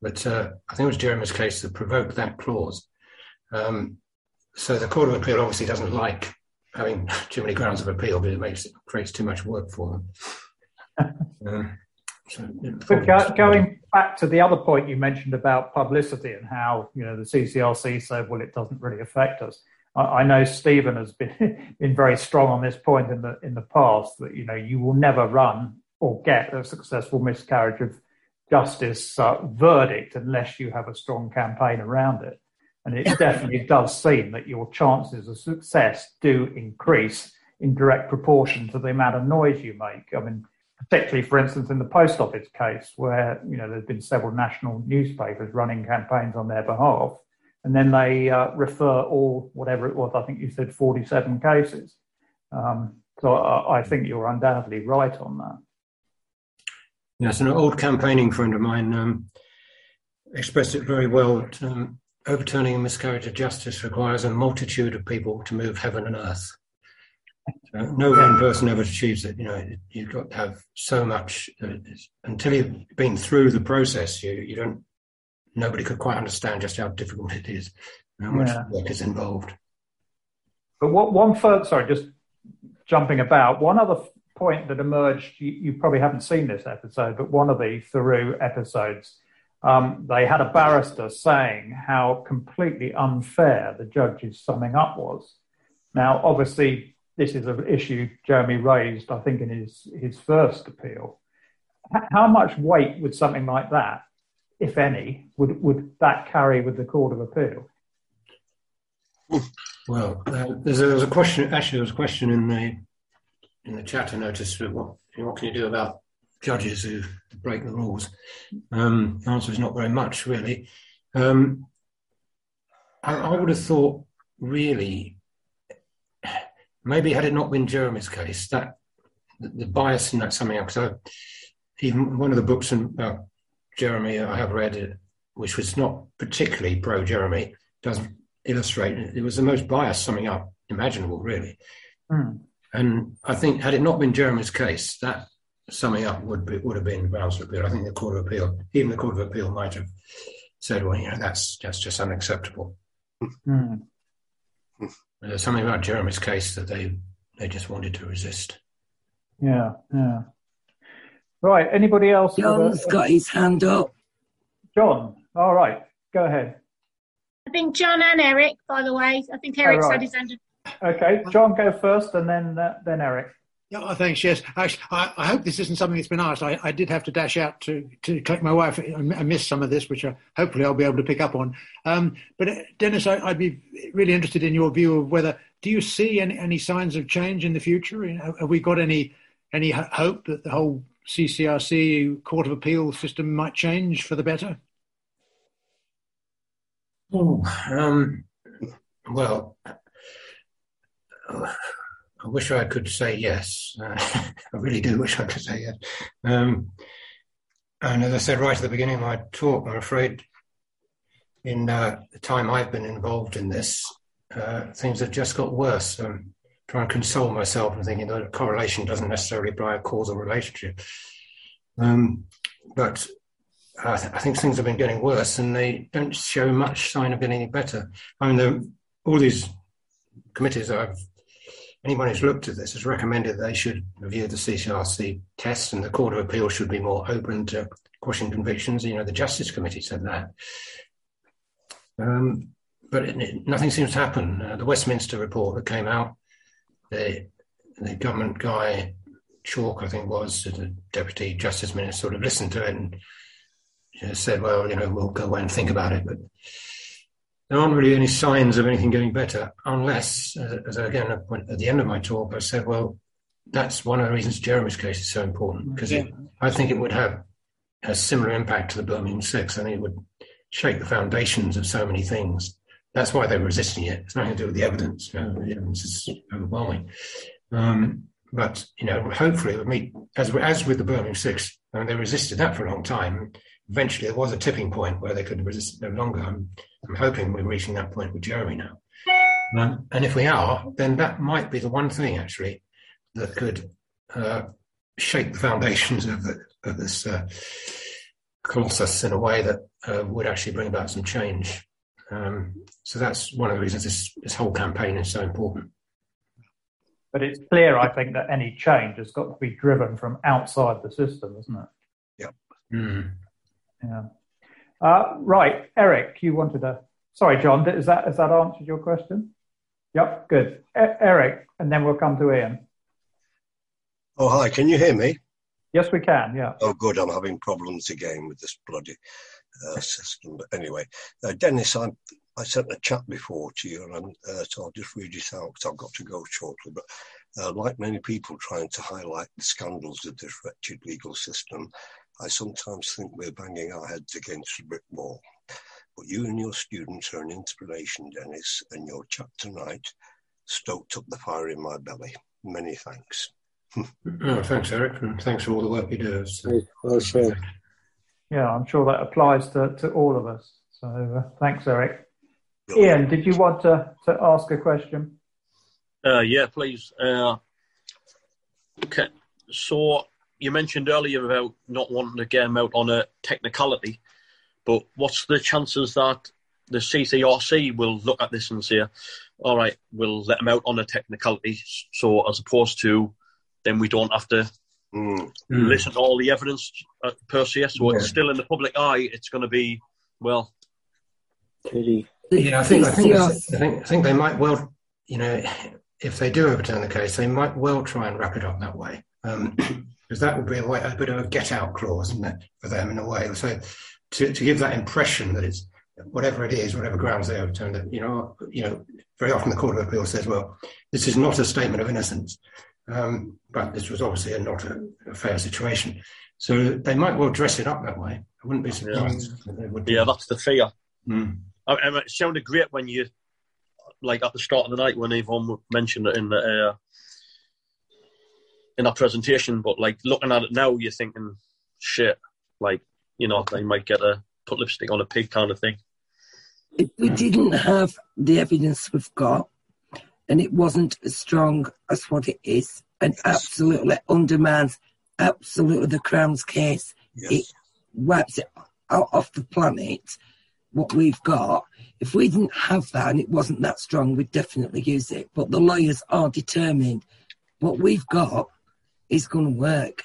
[SPEAKER 3] But uh, I think it was Jeremy's case that provoked that clause. Um, so the Court of Appeal obviously doesn't like having too many grounds of appeal because it makes it creates too much work for them. um,
[SPEAKER 2] so, but go, going back to the other point you mentioned about publicity and how you know the CCRC said, well, it doesn't really affect us. I, I know Stephen has been been very strong on this point in the in the past that you know you will never run or get a successful miscarriage of justice uh, verdict unless you have a strong campaign around it. And it definitely does seem that your chances of success do increase in direct proportion to the amount of noise you make. I mean, particularly, for instance, in the post office case, where you know there's been several national newspapers running campaigns on their behalf, and then they uh, refer all whatever it was. I think you said 47 cases. Um, so I, I, think you're undoubtedly right on that.
[SPEAKER 3] Yes, an old campaigning friend of mine um, expressed it very well. Um, overturning a miscarriage of justice requires a multitude of people to move heaven and earth. So no one person ever achieves it. You know, you've got to have so much uh, until you've been through the process. You you don't. Nobody could quite understand just how difficult it is, how much yeah. work is involved.
[SPEAKER 2] But what one first, sorry, just jumping about. One other point that emerged. You, you probably haven't seen this episode, but one of the Theroux episodes. Um, they had a barrister saying how completely unfair the judge's summing up was. Now, obviously, this is an issue Jeremy raised, I think, in his, his first appeal. How much weight would something like that, if any, would, would that carry with the Court of Appeal?
[SPEAKER 3] Well, uh, there's, a, there's a question. Actually, there was a question in the in the chat. I noticed what what can you do about judges who break the rules? Um, the answer is not very much, really. Um, I, I, would have thought, really, maybe had it not been Jeremy's case, that the, the bias in that summing up, because even one of the books about Jeremy I have read, it, which was not particularly pro Jeremy, does illustrate it was the most biased summing up imaginable, really. Mm. And I think had it not been Jeremy's case, that summing up would be, would have been grounds for appeal. I think the Court of Appeal, even the Court of Appeal, might have said, "Well, you know, that's that's just unacceptable." Mm. There's something about Jeremy's case that they they just wanted to resist.
[SPEAKER 2] Yeah, yeah. Right. Anybody else?
[SPEAKER 4] John's a, got his hand up.
[SPEAKER 2] John. All right. Go ahead.
[SPEAKER 6] I think John and Eric. By the way, I think Eric oh, right. said his hand. up.
[SPEAKER 2] Okay, John, go first, and then uh, then Eric.
[SPEAKER 12] Yeah, thanks. Yes, actually, I, I, hope this isn't something that's been asked. I, I, did have to dash out to, to collect my wife. I missed some of this, which I, hopefully I'll be able to pick up on. Um, but uh, Dennis, I, would be really interested in your view of whether do you see any, any signs of change in the future? Have we got any any hope that the whole CCRC Court of Appeal system might change for the better?
[SPEAKER 3] Oh, um, well. I wish I could say yes. Uh, I really do wish I could say yes. Um, and as I said right at the beginning of my talk, I'm afraid in uh, the time I've been involved in this, uh, things have just got worse. I'm trying to console myself and thinking that correlation doesn't necessarily imply a causal relationship. Um, but I, th- I, think things have been getting worse and they don't show much sign of getting any better. I mean, the, all these committees I've anyone who's looked at this has recommended they should review the CCRC test and the Court of Appeal should be more open to quashing convictions. You know, the Justice Committee said that. Um, but it, it, nothing seems to happen. Uh, the Westminster report that came out, the, the government guy, Chalk, I think was, the Deputy Justice Minister, sort of listened to it and you know, said, well, you know, we'll go away and think about it. But there aren't really any signs of anything getting better, unless, as again at the end of my talk, I said, well, that's one of the reasons Jeremy's case is so important because yeah. I think it would have a similar impact to the Birmingham Six. I think it would shake the foundations of so many things. That's why they're resisting it. It's nothing to do with the evidence. Know, the evidence is overwhelming. Um, but you know, hopefully, with me, as as with the Birmingham Six, I mean, they resisted that for a long time. Eventually, there was a tipping point where they could resist it no longer. I'm, I'm hoping we're reaching that point with Jeremy now. Um, and if we are, then that might be the one thing actually that could uh, shake the foundations of, the, of this uh, colossus in a way that uh, would actually bring about some change. Um, so that's one of the reasons this, this whole campaign is so important.
[SPEAKER 2] But it's clear, I think, that any change has got to be driven from outside the system, isn't it?
[SPEAKER 3] Yep. Mm.
[SPEAKER 2] Yeah. Uh, right, Eric, you wanted to. Sorry, John. Is that has that answered your question? Yep. Good. E- Eric, and then we'll come to Ian.
[SPEAKER 13] Oh, hi. Can you hear me?
[SPEAKER 2] Yes, we can. Yeah.
[SPEAKER 13] Oh, good. I'm having problems again with this bloody uh, system. But anyway, uh, Dennis, I I sent a chat before to you, and uh, so I'll just read it out because I've got to go shortly. But uh, like many people trying to highlight the scandals of this wretched legal system, I sometimes think we're banging our heads against a brick wall. But you and your students are an inspiration, Dennis, and your chat tonight stoked up the fire in my belly. Many thanks.
[SPEAKER 3] oh, thanks, Eric, and thanks for all the work you do. So.
[SPEAKER 5] Well said.
[SPEAKER 2] Yeah, I'm sure that applies to, to all of us. So uh, thanks, Eric. Ian, did you want to, to ask a question?
[SPEAKER 14] Uh, yeah, please. Uh, okay. So you mentioned earlier about not wanting to get them out on a technicality, but what's the chances that the CCRC will look at this and say, all right, we'll let them out on a technicality, so as opposed to then we don't have to mm. listen to all the evidence uh, per se. So yeah. it's still in the public eye. It's going to be well.
[SPEAKER 5] Pity.
[SPEAKER 3] Yeah, I think I think, I think I think they might well, you know, if they do overturn the case, they might well try and wrap it up that way, because um, that would be a, way, a bit of a get out clause, isn't it, for them in a way? So to to give that impression that it's whatever it is, whatever grounds they overturn it, you know, you know, very often the Court of Appeal says, well, this is not a statement of innocence, um, but this was obviously a, not a, a, fair situation. So they might well dress it up that way. I wouldn't be surprised.
[SPEAKER 14] Yeah, yeah that's the fear. Mm. I, I, it sounded great when you, like at the start of the night when Yvonne mentioned it in the uh, in our presentation. But like looking at it now, you're thinking, shit, like you know, they might get a put lipstick on a pig kind of thing.
[SPEAKER 4] If we didn't have the evidence we've got, and it wasn't as strong as what it is, and absolutely undermines absolutely the Crown's case, yes. it wipes it out off the planet what we've got. If we didn't have that and it wasn't that strong, we'd definitely use it. But the lawyers are determined what we've got is going to work.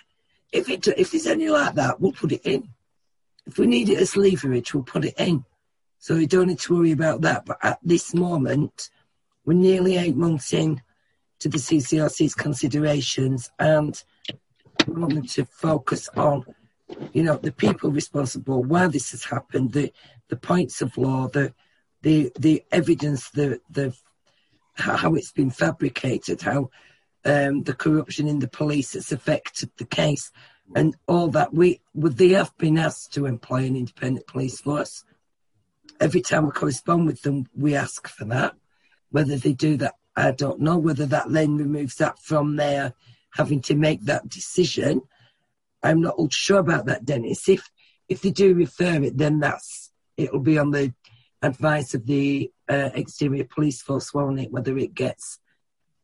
[SPEAKER 4] If it if there's any like that, we'll put it in. If we need it as leverage, we'll put it in. So we don't need to worry about that. But at this moment, we're nearly eight months in to the CCRC's considerations, and we want them to focus on, you know, the people responsible, why this has happened, the the points of law, the the the evidence, the the how it's been fabricated, how um, the corruption in the police has affected the case, and all that. We would they have been asked to employ an independent police force. Every time we correspond with them, we ask for that. Whether they do that, I don't know. Whether that then removes that from their having to make that decision, I'm not all sure about that, Dennis. If if they do refer it, then that's it'll be on the advice of the uh, exterior police force, won't it? Whether it gets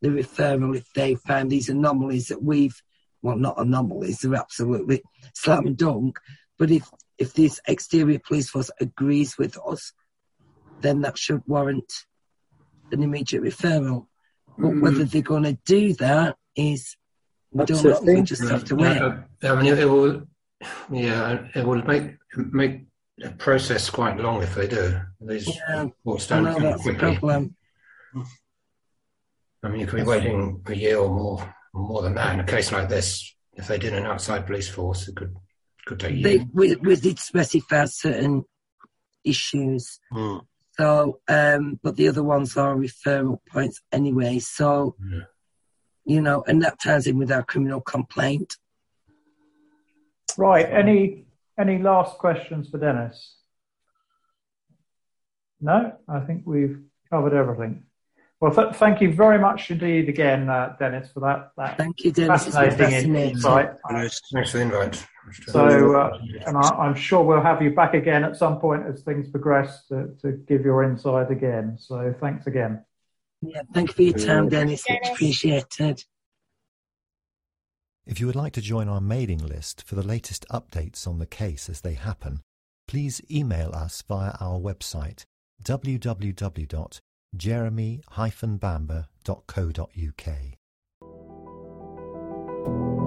[SPEAKER 4] the referral if they find these anomalies that we've, well, not anomalies, they're absolutely slam dunk. But if if this exterior police force agrees with us, then that should warrant an immediate referral. But mm. whether they're going to do that is we That's don't know. We just have to wait.
[SPEAKER 3] Yeah, I mean, it will. Yeah, it will make make a process quite long if they do. These yeah, reports don't come quickly. I mean, you could be waiting a year or more, or more than that in a case like this. If they did an outside police force, it could could take
[SPEAKER 4] years. We, we did specify certain issues. Hmm. So, um, but the other ones are referral points anyway. So, yeah. you know, and that ties in with our criminal complaint.
[SPEAKER 2] Right. Any any last questions for Dennis? No, I think we've covered everything. Well, th- thank you very much indeed again, uh, Dennis, for that. that
[SPEAKER 4] thank you, Dennis.
[SPEAKER 2] Fascinating, fascinating. insight.
[SPEAKER 3] Thanks for the invite.
[SPEAKER 2] So, uh, and I, am sure we'll have you back again at some point as things progress to, to give your insight again. So, thanks again.
[SPEAKER 4] Yeah, thank you for your time, Dennis. Dennis. Appreciated.
[SPEAKER 15] If you would like to join our mailing list for the latest updates on the case as they happen, please email us via our website www.jeremy-bamber.co.uk.